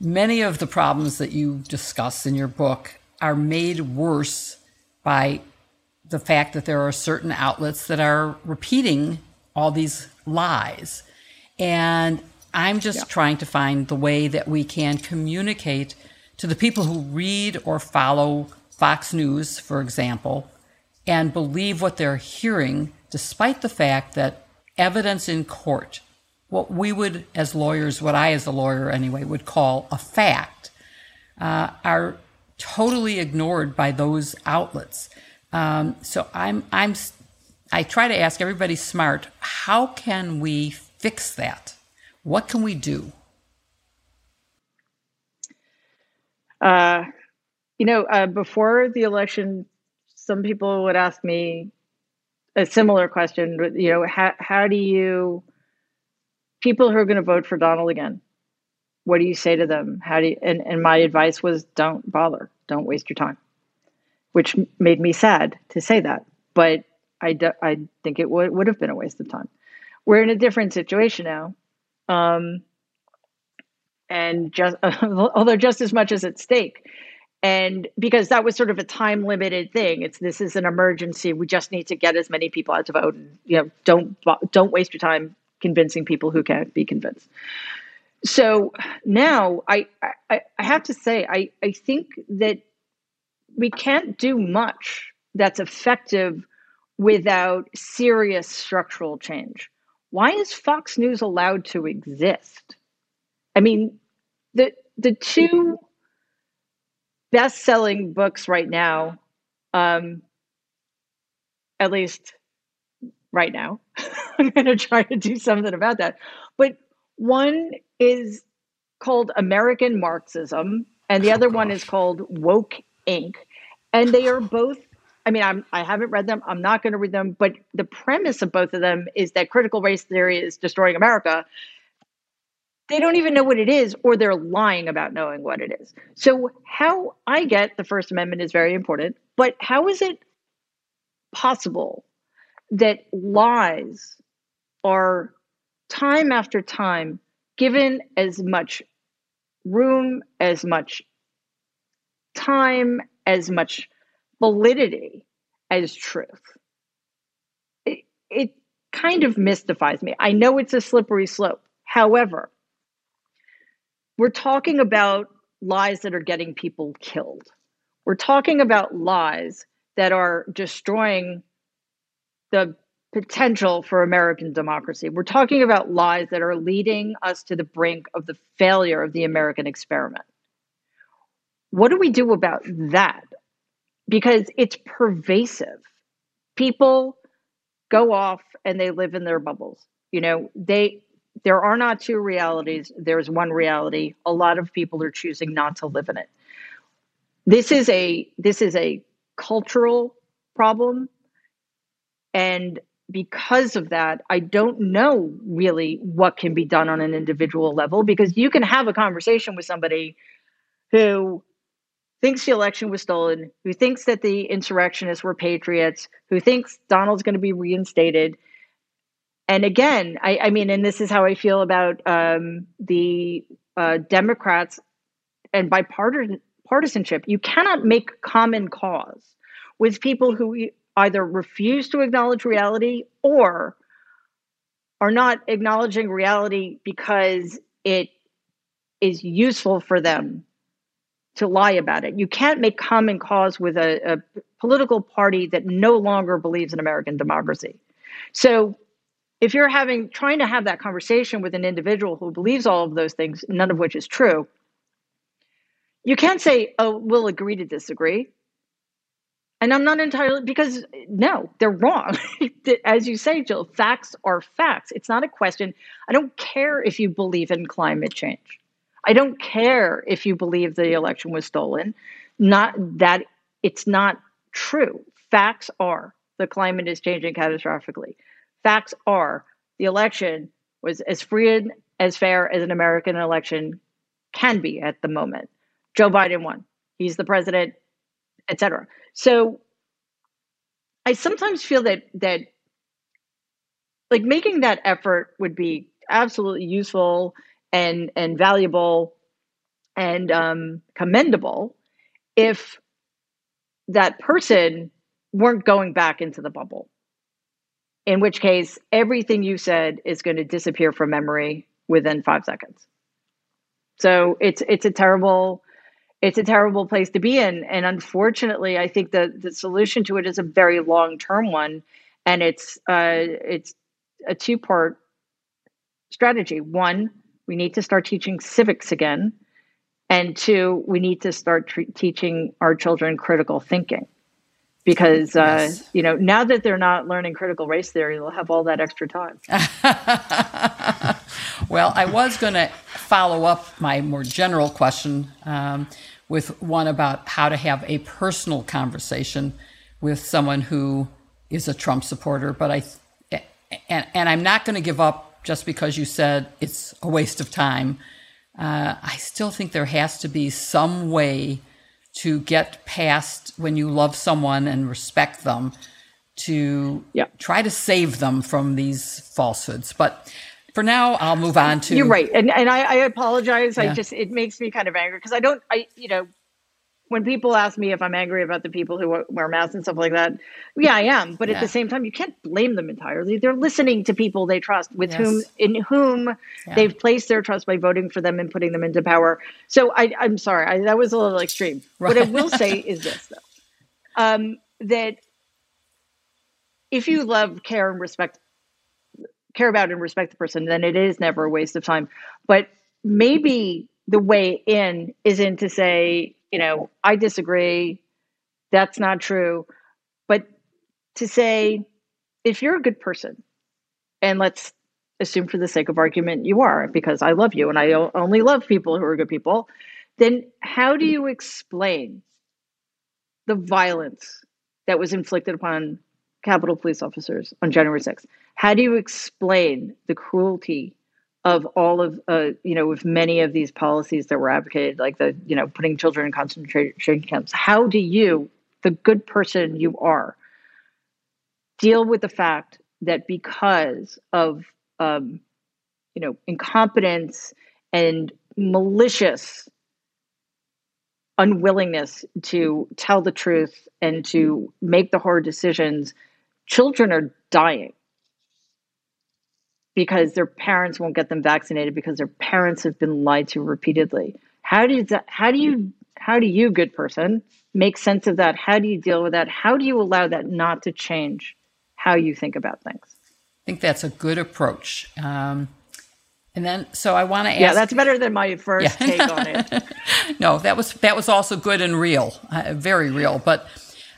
Many of the problems that you discuss in your book are made worse by the fact that there are certain outlets that are repeating all these lies. And I'm just trying to find the way that we can communicate to the people who read or follow Fox News, for example, and believe what they're hearing, despite the fact that evidence in court, what we would, as lawyers, what I, as a lawyer anyway, would call a fact, uh, are totally ignored by those outlets. Um, so I'm, I'm, I try to ask everybody smart, how can we fix that? What can we do? Uh, you know, uh, before the election, some people would ask me a similar question. You know, how how do you people who are going to vote for Donald again? What do you say to them? How do you, and and my advice was don't bother, don't waste your time, which made me sad to say that, but I do, I think it would would have been a waste of time. We're in a different situation now. Um, and just although just as much as at stake and because that was sort of a time limited thing it's this is an emergency. We just need to get as many people out to vote and you know don't don't waste your time convincing people who can't be convinced. So now i i, I have to say i i think that we can't do much that's effective without serious structural change. Why is fox news allowed to exist? I mean, the the two best selling books right now, um, at least right now. I'm going to try to do something about that. But one is called American Marxism, and the oh, other gosh. one is called Woke Inc. And they are both. I mean, I'm, I haven't read them. I'm not going to read them. But the premise of both of them is that critical race theory is destroying America. They don't even know what it is, or they're lying about knowing what it is. So, how I get the First Amendment is very important, but how is it possible that lies are time after time given as much room, as much time, as much validity as truth. It, it kind of mystifies me. I know it's a slippery slope. However, we're talking about lies that are getting people killed. We're talking about lies that are destroying the potential for American democracy. We're talking about lies that are leading us to the brink of the failure of the American experiment. What do we do about that? Because it's pervasive. People go off and they live in their bubbles. You know, they there are not two realities, there's one reality. A lot of people are choosing not to live in it. This is a this is a cultural problem and because of that, I don't know really what can be done on an individual level because you can have a conversation with somebody who thinks the election was stolen, who thinks that the insurrectionists were patriots, who thinks Donald's going to be reinstated. And again, I, I, mean, and this is how I feel about um, the uh, Democrats and bipartisanship. You cannot make common cause with people who either refuse to acknowledge reality or are not acknowledging reality because it is useful for them to lie about it. You can't make common cause with a, a, political party that no longer believes in American democracy. So if you're having trying to have that conversation with an individual who believes all of those things, none of which is true, you can't say, oh, we'll agree to disagree. And I'm not entirely because no, they're wrong. As you say, Jill, facts are facts. It's not a question. I don't care if you believe in climate change. I don't care if you believe the election was stolen. Not that it's not true. Facts are the climate is changing catastrophically. Facts are the election was as free and as fair as an American election can be at the moment. Joe Biden won. He's the president, etc. So I sometimes feel that that like making that effort would be absolutely useful and and valuable and um, commendable if that person weren't going back into the bubble in which case everything you said is going to disappear from memory within five seconds so it's it's a terrible it's a terrible place to be in. And unfortunately, I think the the solution to it is a very long term one, and it's uh, it's a two part strategy. One, we need to start teaching civics again, and two, we need to start tre- teaching our children critical thinking. Because uh, yes. you know now that they're not learning critical race theory, they'll have all that extra time. well, I was going to follow up my more general question um, with one about how to have a personal conversation with someone who is a Trump supporter. But I, and, and I'm not going to give up just because you said it's a waste of time. Uh, I still think there has to be some way to get past when you love someone and respect them to yeah. try to save them from these falsehoods. But for now, I'll move on to. You're right, and and I, I apologize. Yeah. I just it makes me kind of angry because I don't. I you know when people ask me if I'm angry about the people who wear masks and stuff like that, yeah, I am. But yeah. at the same time, you can't blame them entirely. They're listening to people they trust, with yes. whom in whom yeah. they've placed their trust by voting for them and putting them into power. So I, am sorry, I, that was a little extreme. Right. What I will say is this, though, um, that if you love, care, and respect care about and respect the person, then it is never a waste of time. But maybe the way in isn't to say, you know, I disagree, that's not true, but to say, if you're a good person, and let's assume for the sake of argument you are, because I love you and I only love people who are good people, then how do you explain the violence that was inflicted upon Capitol police officers on January 6th? How do you explain the cruelty of all of, uh, you know, with many of these policies that were advocated, like the, you know, putting children in concentration camps? How do you, the good person you are, deal with the fact that because of um, you know incompetence and malicious unwillingness to tell the truth and to make the hard decisions children are dying because their parents won't get them vaccinated because their parents have been lied to repeatedly how do you how do you how do you good person make sense of that how do you deal with that how do you allow that not to change how you think about things. I think that's a good approach. Um, and then, so I want to ask. Yeah, that's better than my first yeah. take on it. no, that was that was also good and real, uh, very real. But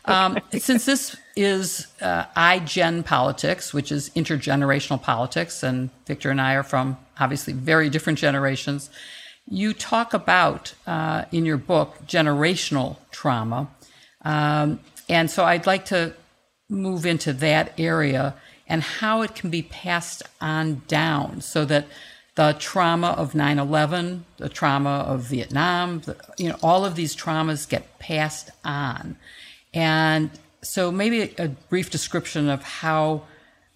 um, since this is uh, iGen politics, which is intergenerational politics, and Victor and I are from obviously very different generations, you talk about uh, in your book generational trauma. Um, and so I'd like to move into that area and how it can be passed on down so that the trauma of 9-11 the trauma of vietnam the, you know all of these traumas get passed on and so maybe a, brief description of how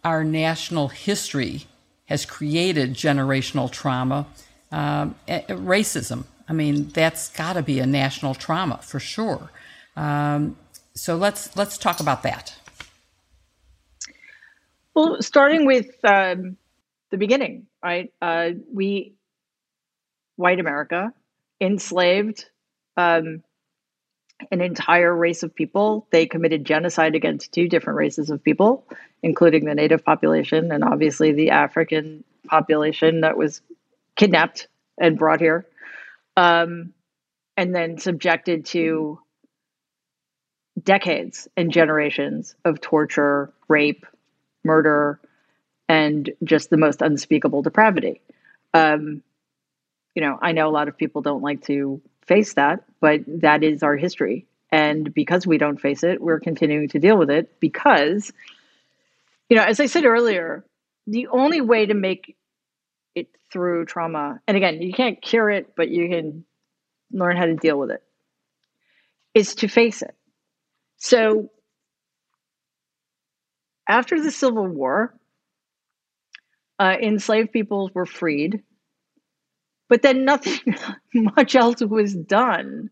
our national history has created generational trauma. Um, racism. I mean that's got to be a national trauma for sure. Um, so let's let's talk about that. Well, starting with um, the beginning, right? Uh, we, white America, enslaved um, an entire race of people. They committed genocide against two different races of people, including the native population and obviously the African population that was kidnapped and brought here, um, and then subjected to decades and generations of torture, rape, murder, and just the most unspeakable depravity. Um, you know, I know a lot of people don't like to face that, but that is our history. And because we don't face it, we're continuing to deal with it because, you know, as I said earlier, the only way to make it through trauma, and again, you can't cure it, but you can learn how to deal with it, is to face it. So after the Civil War, uh, enslaved peoples were freed, but then nothing much else was done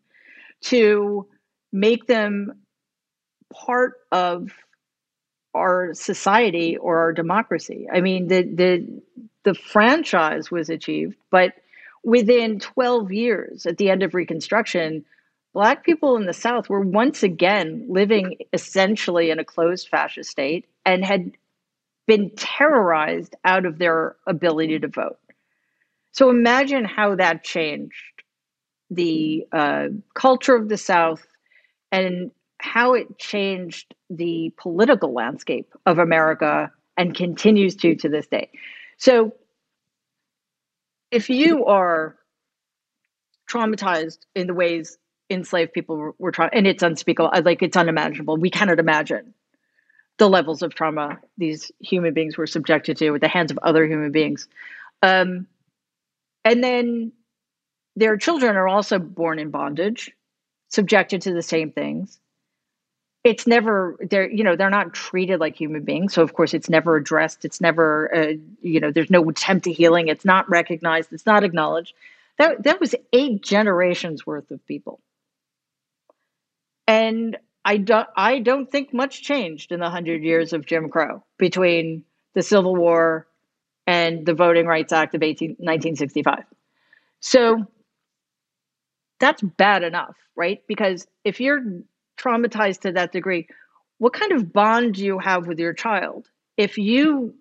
to make them part of our society or our democracy. I mean, the the the franchise was achieved, but within 12 years at the end of Reconstruction, Black people in the South were once again living essentially in a closed fascist state and had been terrorized out of their ability to vote. So imagine how that changed the uh, culture of the South and how it changed the political landscape of America and continues to to this day. So if you are traumatized in the ways enslaved people were, were trying, and it's unspeakable, like it's unimaginable. We cannot imagine the levels of trauma these human beings were subjected to at the hands of other human beings. Um, and then their children are also born in bondage, subjected to the same things. It's never they're you know they're not treated like human beings, so of course it's never addressed. It's never uh, you know there's no attempt to healing. It's not recognized. It's not acknowledged. That that was eight generations worth of people, and I don't I don't think much changed in the hundred years of Jim Crow between the Civil War and the Voting Rights Act of 18, 1965. So that's bad enough, right? Because if you're traumatized to that degree, what kind of bond do you have with your child? If you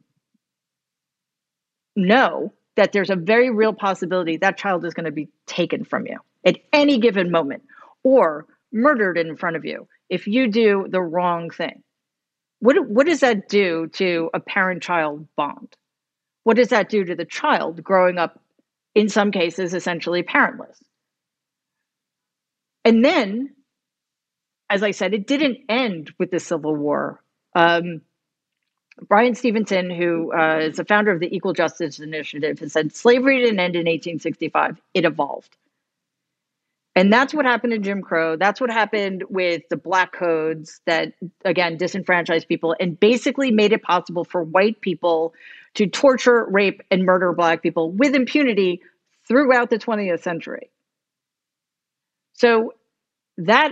know that there's a very real possibility that child is going to be taken from you at any given moment or murdered in front of you if you do the wrong thing. what what does that do to a parent-child bond? What does that do to the child growing up, in some cases, essentially parentless? And then, as I said, it didn't end with the Civil War. Um, Bryan Stevenson, who uh, is the founder of the Equal Justice Initiative, has said slavery didn't end in 1865, it evolved. And that's what happened in Jim Crow. That's what happened with the black codes that, again, disenfranchised people and basically made it possible for white people to torture, rape, and murder black people with impunity throughout the 20th century. So that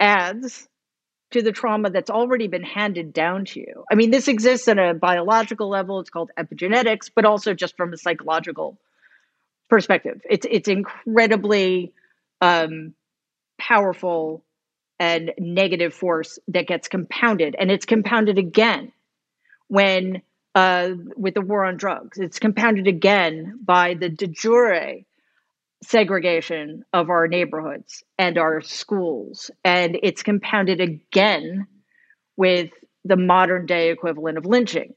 adds to the trauma that's already been handed down to you. I mean, this exists at a biological level, it's called epigenetics, but also just from a psychological perspective. It's it's incredibly um, powerful and negative force that gets compounded, and it's compounded again when uh, with the war on drugs. It's compounded again by the de jure segregation of our neighborhoods and our schools. And it's compounded again with the modern day equivalent of lynching.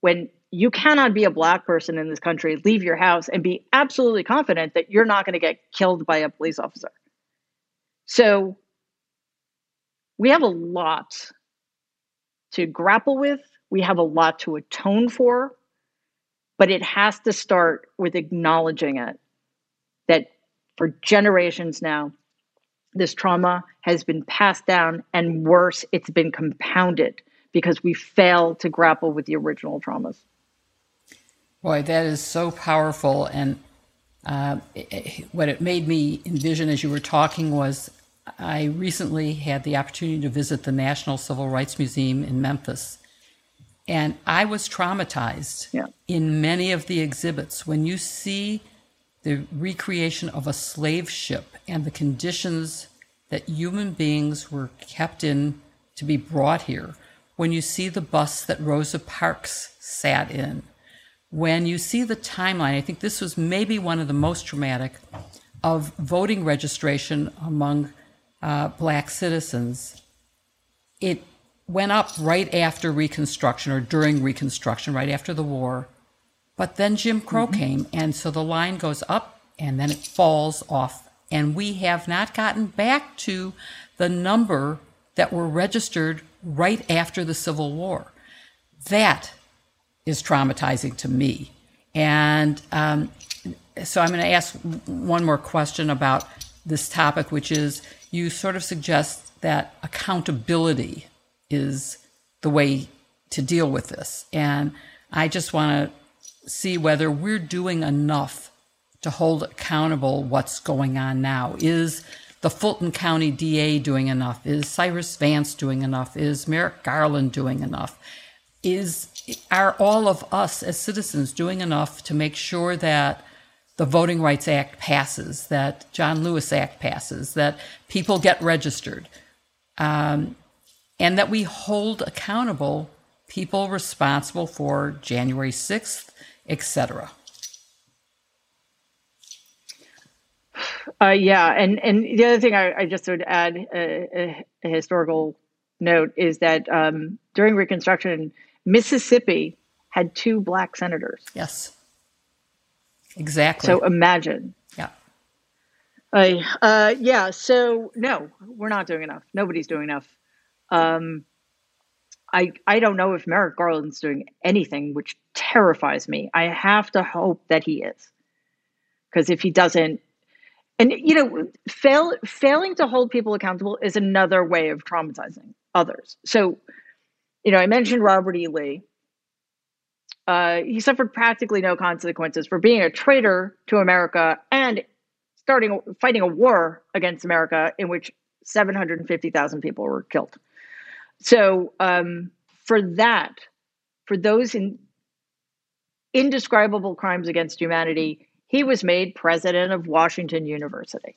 When you cannot be a black person in this country, leave your house, and be absolutely confident that you're not going to get killed by a police officer. So we have a lot to grapple with, we have a lot to atone for, but it has to start with acknowledging it that for generations now, this trauma has been passed down, and worse, it's been compounded because we fail to grapple with the original traumas. Boy, that is so powerful. And uh, it, what it made me envision as you were talking was I recently had the opportunity to visit the National Civil Rights Museum in Memphis. And I was traumatized yeah. in many of the exhibits. When you see the recreation of a slave ship and the conditions that human beings were kept in to be brought here, when you see the bus that Rosa Parks sat in, when you see the timeline, I think this was maybe one of the most traumatic of voting registration among uh, black citizens. It went up right after Reconstruction or during Reconstruction, right after the war. But then Jim Crow mm-hmm. came, and so the line goes up and then it falls off. And we have not gotten back to the number that were registered right after the Civil War. That is traumatizing to me. And um, so I'm going to ask one more question about this topic, which is you sort of suggest that accountability is the way to deal with this. And I just want to see whether we're doing enough to hold accountable what's going on now. Is the Fulton County DA doing enough? Is Cyrus Vance doing enough? Is Merrick Garland doing enough? Is are all of us as citizens doing enough to make sure that the Voting Rights Act passes, that John Lewis Act passes, that people get registered, um, and that we hold accountable people responsible for January 6th etc. Uh, yeah, and and the other thing I, I just would add a, a, a, historical note is that um, during Reconstruction, Mississippi had two black senators. Yes, exactly. So imagine. Yeah. Uh, uh, yeah. So no, we're not doing enough. Nobody's doing enough. Um, I I don't know if Merrick Garland's doing anything, which terrifies me. I have to hope that he is, because if he doesn't, and you know, fail failing to hold people accountable is another way of traumatizing others. So, you know, I mentioned Robert E. Lee. Uh, he suffered practically no consequences for being a traitor to America and starting fighting a war against America in which 750,000 people were killed. So um, for that, for those in indescribable crimes against humanity, he was made president of Washington University.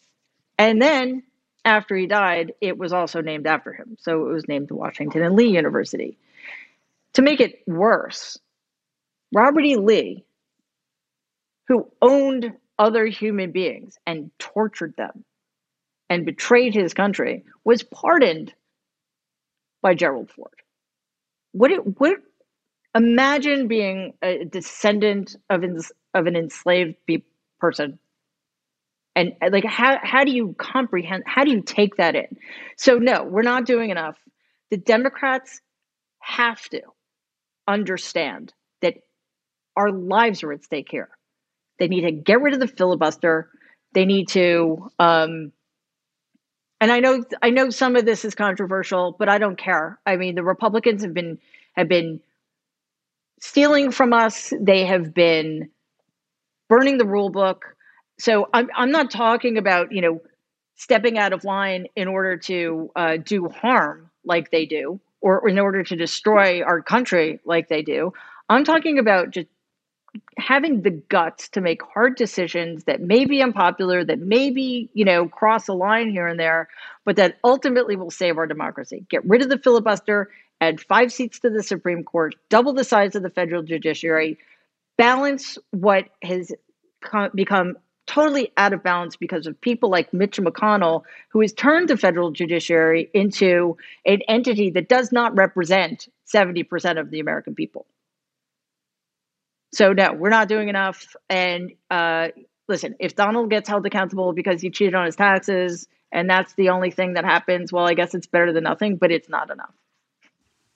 And then after he died, it was also named after him. So it was named Washington and Lee University. To make it worse, Robert E. Lee, who owned other human beings and tortured them and betrayed his country, was pardoned by Gerald Ford. what it what imagine being a descendant of of an enslaved person. And like how how do you comprehend how do you take that in? So no we're not doing enough. The democrats have to understand that our lives are at stake here. They need to get rid of the filibuster. They need to um and i know i know some of this is controversial but i don't care. I mean the republicans have been have been stealing from us. They have been burning the rule book. So I'm I'm not talking about you know stepping out of line in order to uh, do harm like they do, or in order to destroy our country like they do. I'm talking about just having the guts to make hard decisions that may be unpopular, that maybe you know cross a line here and there, but that ultimately will save our democracy. Get rid of the filibuster, add five seats to the Supreme Court, double the size of the federal judiciary, balance what has become totally out of balance because of people like Mitch McConnell, who has turned the federal judiciary into an entity that does not represent 70% of the American people. So, no, we're not doing enough. And uh, listen, if Donald gets held accountable because he cheated on his taxes and that's the only thing that happens, well, I guess it's better than nothing, but it's not enough.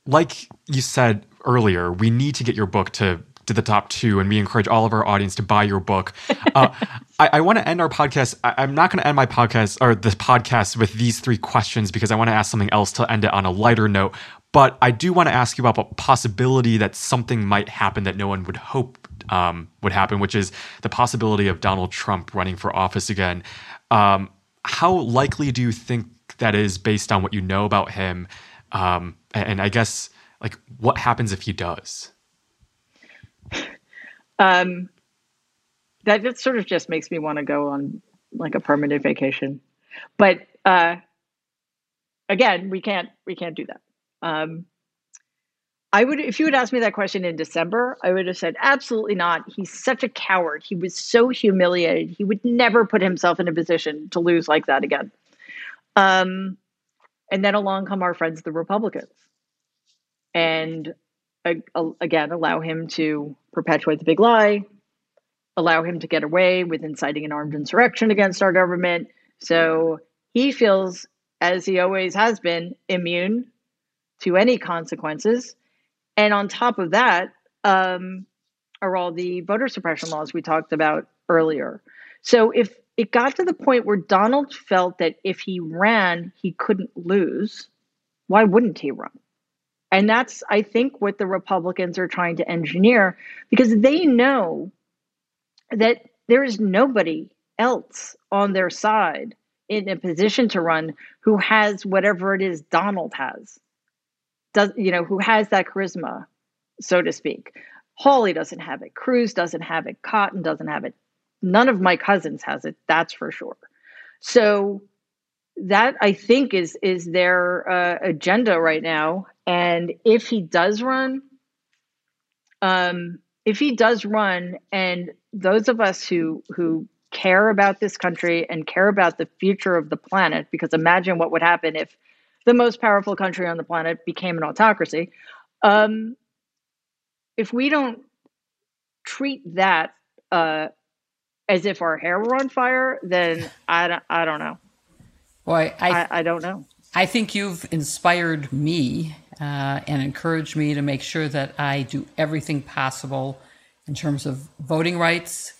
Like you said earlier, we need to get your book to to the top two, and we encourage all of our audience to buy your book. Uh, I, I want to end our podcast. I, am not going to end my podcast or this podcast with these three questions because I want to ask something else to end it on a lighter note. But I do want to ask you about a possibility that something might happen that no one would hope um, would happen, which is the possibility of Donald Trump running for office again. Um, how likely do you think that is based on what you know about him? Um, and I guess, like, what happens if he does? Um, that just sort of just makes me want to go on like a permanent vacation. But uh, again, we can't we can't do that. Um, I would if you had asked me that question in December, I would have said absolutely not. He's such a coward. He was so humiliated. He would never put himself in a position to lose like that again. Um, and then along come our friends, the Republicans, and again allow him to perpetuate the big lie, allow him to get away with inciting an armed insurrection against our government. So he feels, as he always has been, immune to any consequences. And on top of that, um, are all the voter suppression laws we talked about earlier. So if it got to the point where Donald felt that if he ran, he couldn't lose, why wouldn't he run? And that's, I think, what the Republicans are trying to engineer because they know that there is nobody else on their side in a position to run who has whatever it is Donald has. Does you know who has that charisma, so to speak. Hawley doesn't have it. Cruz doesn't have it. Cotton doesn't have it. None of my cousins has it. That's for sure. So that I think is is their uh, agenda right now. And if he does run, um, if he does run, and those of us who who care about this country and care about the future of the planet, because imagine what would happen if the most powerful country on the planet became an autocracy. Um, if we don't treat that uh, as if our hair were on fire, then I don't, I don't know. Boy, I, I, I don't know. I think you've inspired me uh, and encouraged me to make sure that I do everything possible in terms of voting rights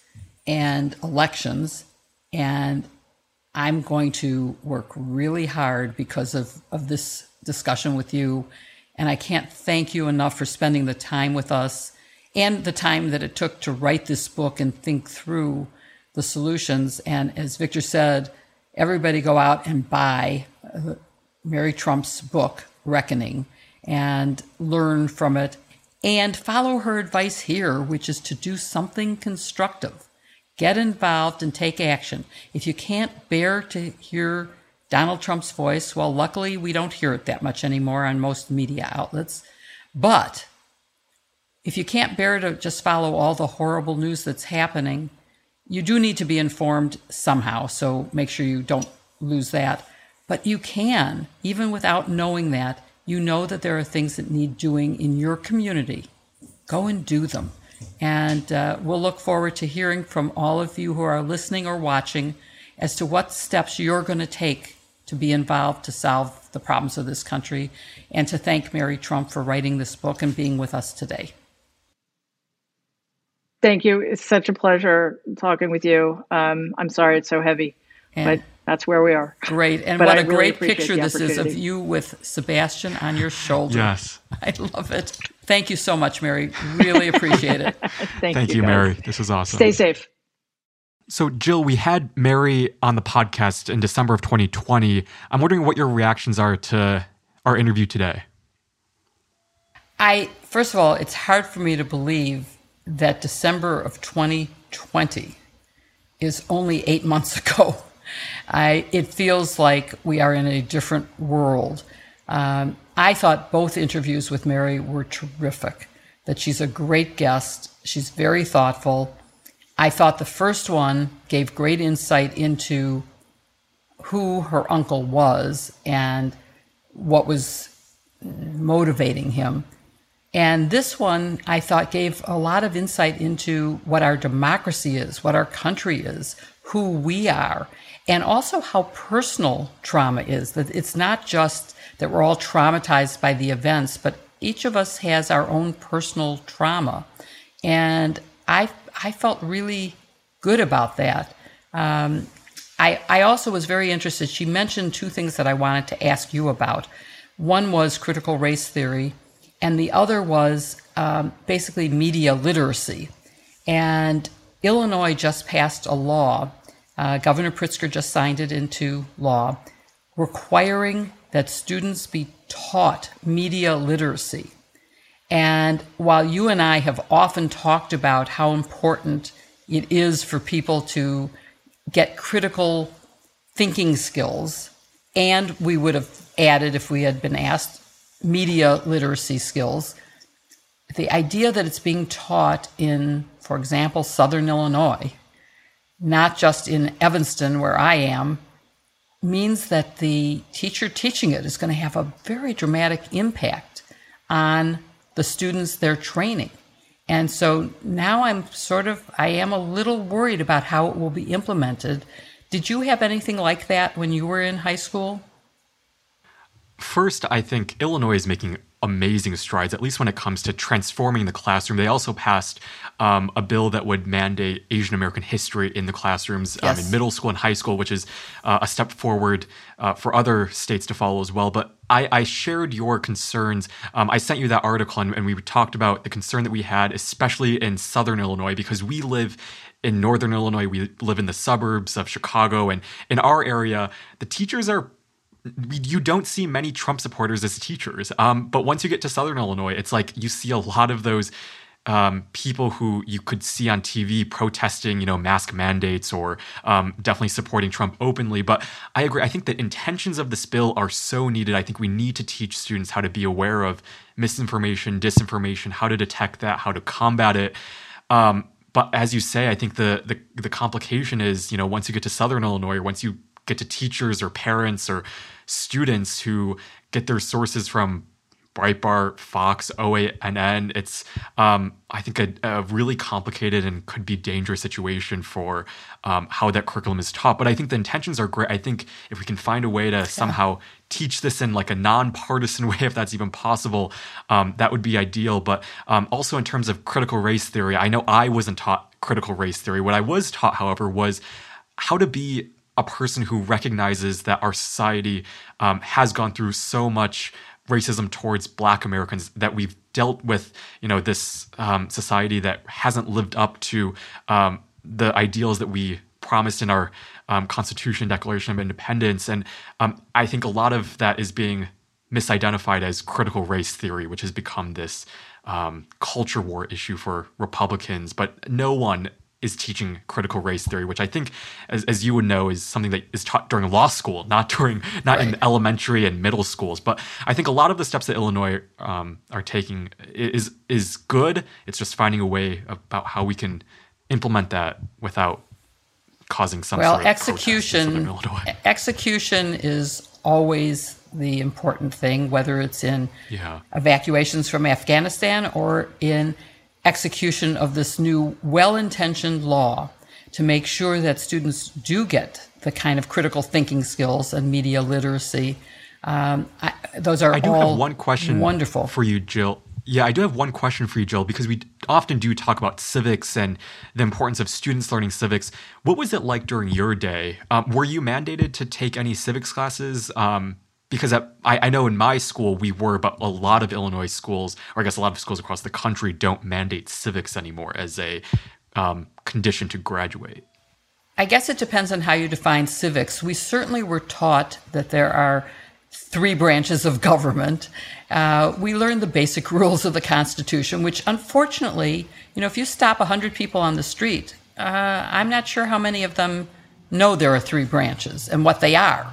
and elections. And I'm going to work really hard because of, of this discussion with you. And I can't thank you enough for spending the time with us and the time that it took to write this book and think through the solutions. And as Victor said, everybody go out and buy uh, Mary Trump's book, Reckoning, and learn from it and follow her advice here, which is to do something constructive. Get involved and take action. If you can't bear to hear Donald Trump's voice, well, luckily we don't hear it that much anymore on most media outlets. But if you can't bear to just follow all the horrible news that's happening, you do need to be informed somehow, so make sure you don't lose that. But you can, even without knowing that, you know that there are things that need doing in your community, go and do them. And uh, we'll look forward to hearing from all of you who are listening or watching as to what steps you're going to take to be involved to solve the problems of this country, and to thank Mary Trump for writing this book and being with us today. Thank you. It's such a pleasure talking with you. Um, I'm sorry it's so heavy, and but that's where we are. Great. And what I a really great picture this is of you with Sebastian on your shoulder. Yes. I love it. Thank you so much, Mary. Really appreciate it. Thank, Thank, you, you Mary. This is awesome. Stay safe. So, Jill, we had Mary on the podcast in December of 2020. I'm wondering what your reactions are to our interview today. I, first of all, it's hard for me to believe that December of 2020 is only eight months ago. I, it feels like we are in a different world. Um, I thought both interviews with Mary were terrific, that she's a great guest, she's very thoughtful. I thought the first one gave great insight into who her uncle was and what was motivating him. And this one, I thought, gave a lot of insight into what our democracy is, what our country is, who we are, and also how personal trauma is. That it's not just that we're all traumatized by the events, but each of us has our own personal trauma. And I, I felt really good about that. Um, I, I also was very interested. She mentioned two things that I wanted to ask you about. One was critical race theory, and the other was um, basically media literacy. And Illinois just passed a law, uh, Governor Pritzker just signed it into law, requiring that students be taught media literacy. And while you and I have often talked about how important it is for people to get critical thinking skills, and we would have added, if we had been asked, media literacy skills. The idea that it's being taught in, for example, Southern Illinois, not just in Evanston, where I am, means that the teacher teaching it is going to have a very dramatic impact on the students they're training. And so now I'm sort of, I am a little worried about how it will be implemented. Did you have anything like that when you were in high school? First, I think Illinois is making amazing strides, at least when it comes to transforming the classroom. They also passed um, a bill that would mandate Asian American history in the classrooms yes. um, in middle school and high school, which is uh, a step forward uh, for other states to follow as well. But I, I shared your concerns. Um, I sent you that article, and, and we talked about the concern that we had, especially in Southern Illinois, because we live in northern Illinois. We live in the suburbs of Chicago, and in our area, the teachers are you don't see many Trump supporters as teachers. Um, but once you get to Southern Illinois, it's like you see a lot of those um, people who you could see on TV protesting, you know, mask mandates or um, definitely supporting Trump openly. But I agree. I think the intentions of this bill are so needed. I think we need to teach students how to be aware of misinformation, disinformation, how to detect that, how to combat it. Um, but as you say, I think the, the the complication is, you know, once you get to Southern Illinois, or once you get to teachers or parents or students who get their sources from Breitbart, Fox, OANN. It's, um, I think, a, a, really complicated and could be dangerous situation for um, how that curriculum is taught. But I think the intentions are great. I think if we can find a way to yeah. somehow teach this in like a nonpartisan way, if that's even possible, um, that would be ideal. But um, also in terms of critical race theory, I know I wasn't taught critical race theory. What I was taught, however, was how to be a person who recognizes that our society um, has gone through so much racism towards black americans that we've dealt with you know this um, society that hasn't lived up to um, the ideals that we promised in our um, constitution declaration of independence. And um, i think a lot of that is being misidentified as critical race theory which has become this um, culture war issue for republicans. But no one is teaching critical race theory, which I think, as, as you would know, is something that is taught during law school, not during not right. in elementary and middle schools. But I think a lot of the steps that Illinois um, are taking is is good. It's just finding a way about how we can implement that without causing some well sort of execution. Execution is always the important thing, whether it's in yeah. evacuations from Afghanistan or in execution of this new well intentioned law to make sure that students do get the kind of critical thinking skills and media literacy. Um, I, those are I do have one question wonderful for you, Jill. Yeah, I do have one question for you, Jill, because we often do talk about civics and the importance of students learning civics. What was it like during your day? Um, were you mandated to take any civics classes? Um, because I, I know in my school we were, but a lot of Illinois schools, or I guess a lot of schools across the country, don't mandate civics anymore as a um, condition to graduate. I guess it depends on how you define civics. We certainly were taught that there are three branches of government. Uh, we learned the basic rules of the Constitution, which unfortunately, you know, if you stop 100 people on the street, uh, I'm not sure how many of them know there are three branches and what they are,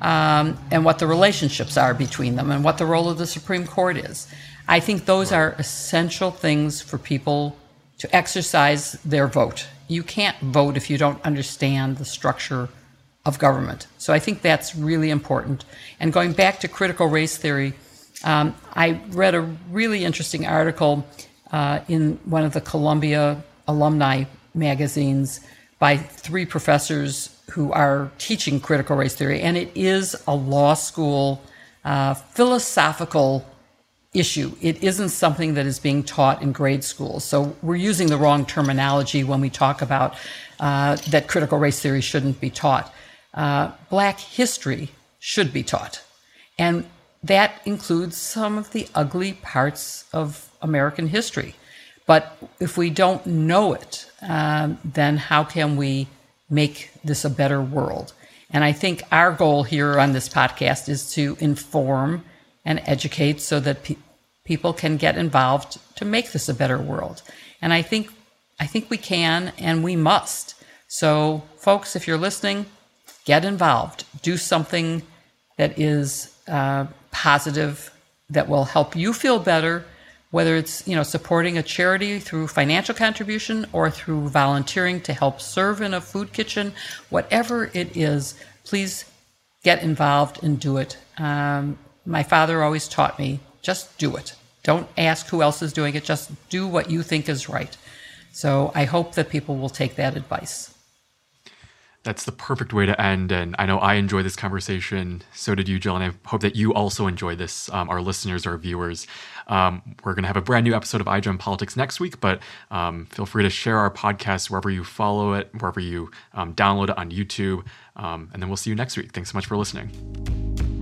um, and what the relationships are between them, and what the role of the Supreme Court is. I think those are essential things for people to exercise their vote. You can't vote if you don't understand the structure of government. So I think that's really important. And going back to critical race theory, um, I read a really interesting article uh, in one of the Columbia alumni magazines by three professors who are teaching critical race theory, and it is a law school uh, philosophical issue. It isn't something that is being taught in grade school. So we're using the wrong terminology when we talk about uh, that critical race theory shouldn't be taught uh, Black history should be taught. And that includes some of the ugly parts of American history. But if we don't know it, um, then how can we make this a better world? And I think our goal here on this podcast is to inform and educate so that pe- people can get involved to make this a better world. And I think I think we can and we must. So folks, if you're listening, get involved, do something that is uh, positive, that will help you feel better, whether it's you know supporting a charity through financial contribution or through volunteering to help serve in a food kitchen, whatever it is, please get involved and do it. Um, my father always taught me just do it. Don't ask who else is doing it, just do what you think is right. So I hope that people will take that advice that's the perfect way to end. And I know I enjoy this conversation. So did you, Jill. And I hope that you also enjoy this, um, our listeners, our viewers. Um, we're going to have a brand new episode of iGen Politics next week, but um, feel free to share our podcast wherever you follow it, wherever you um, download it on YouTube. Um, and then we'll see you next week. Thanks so much for listening.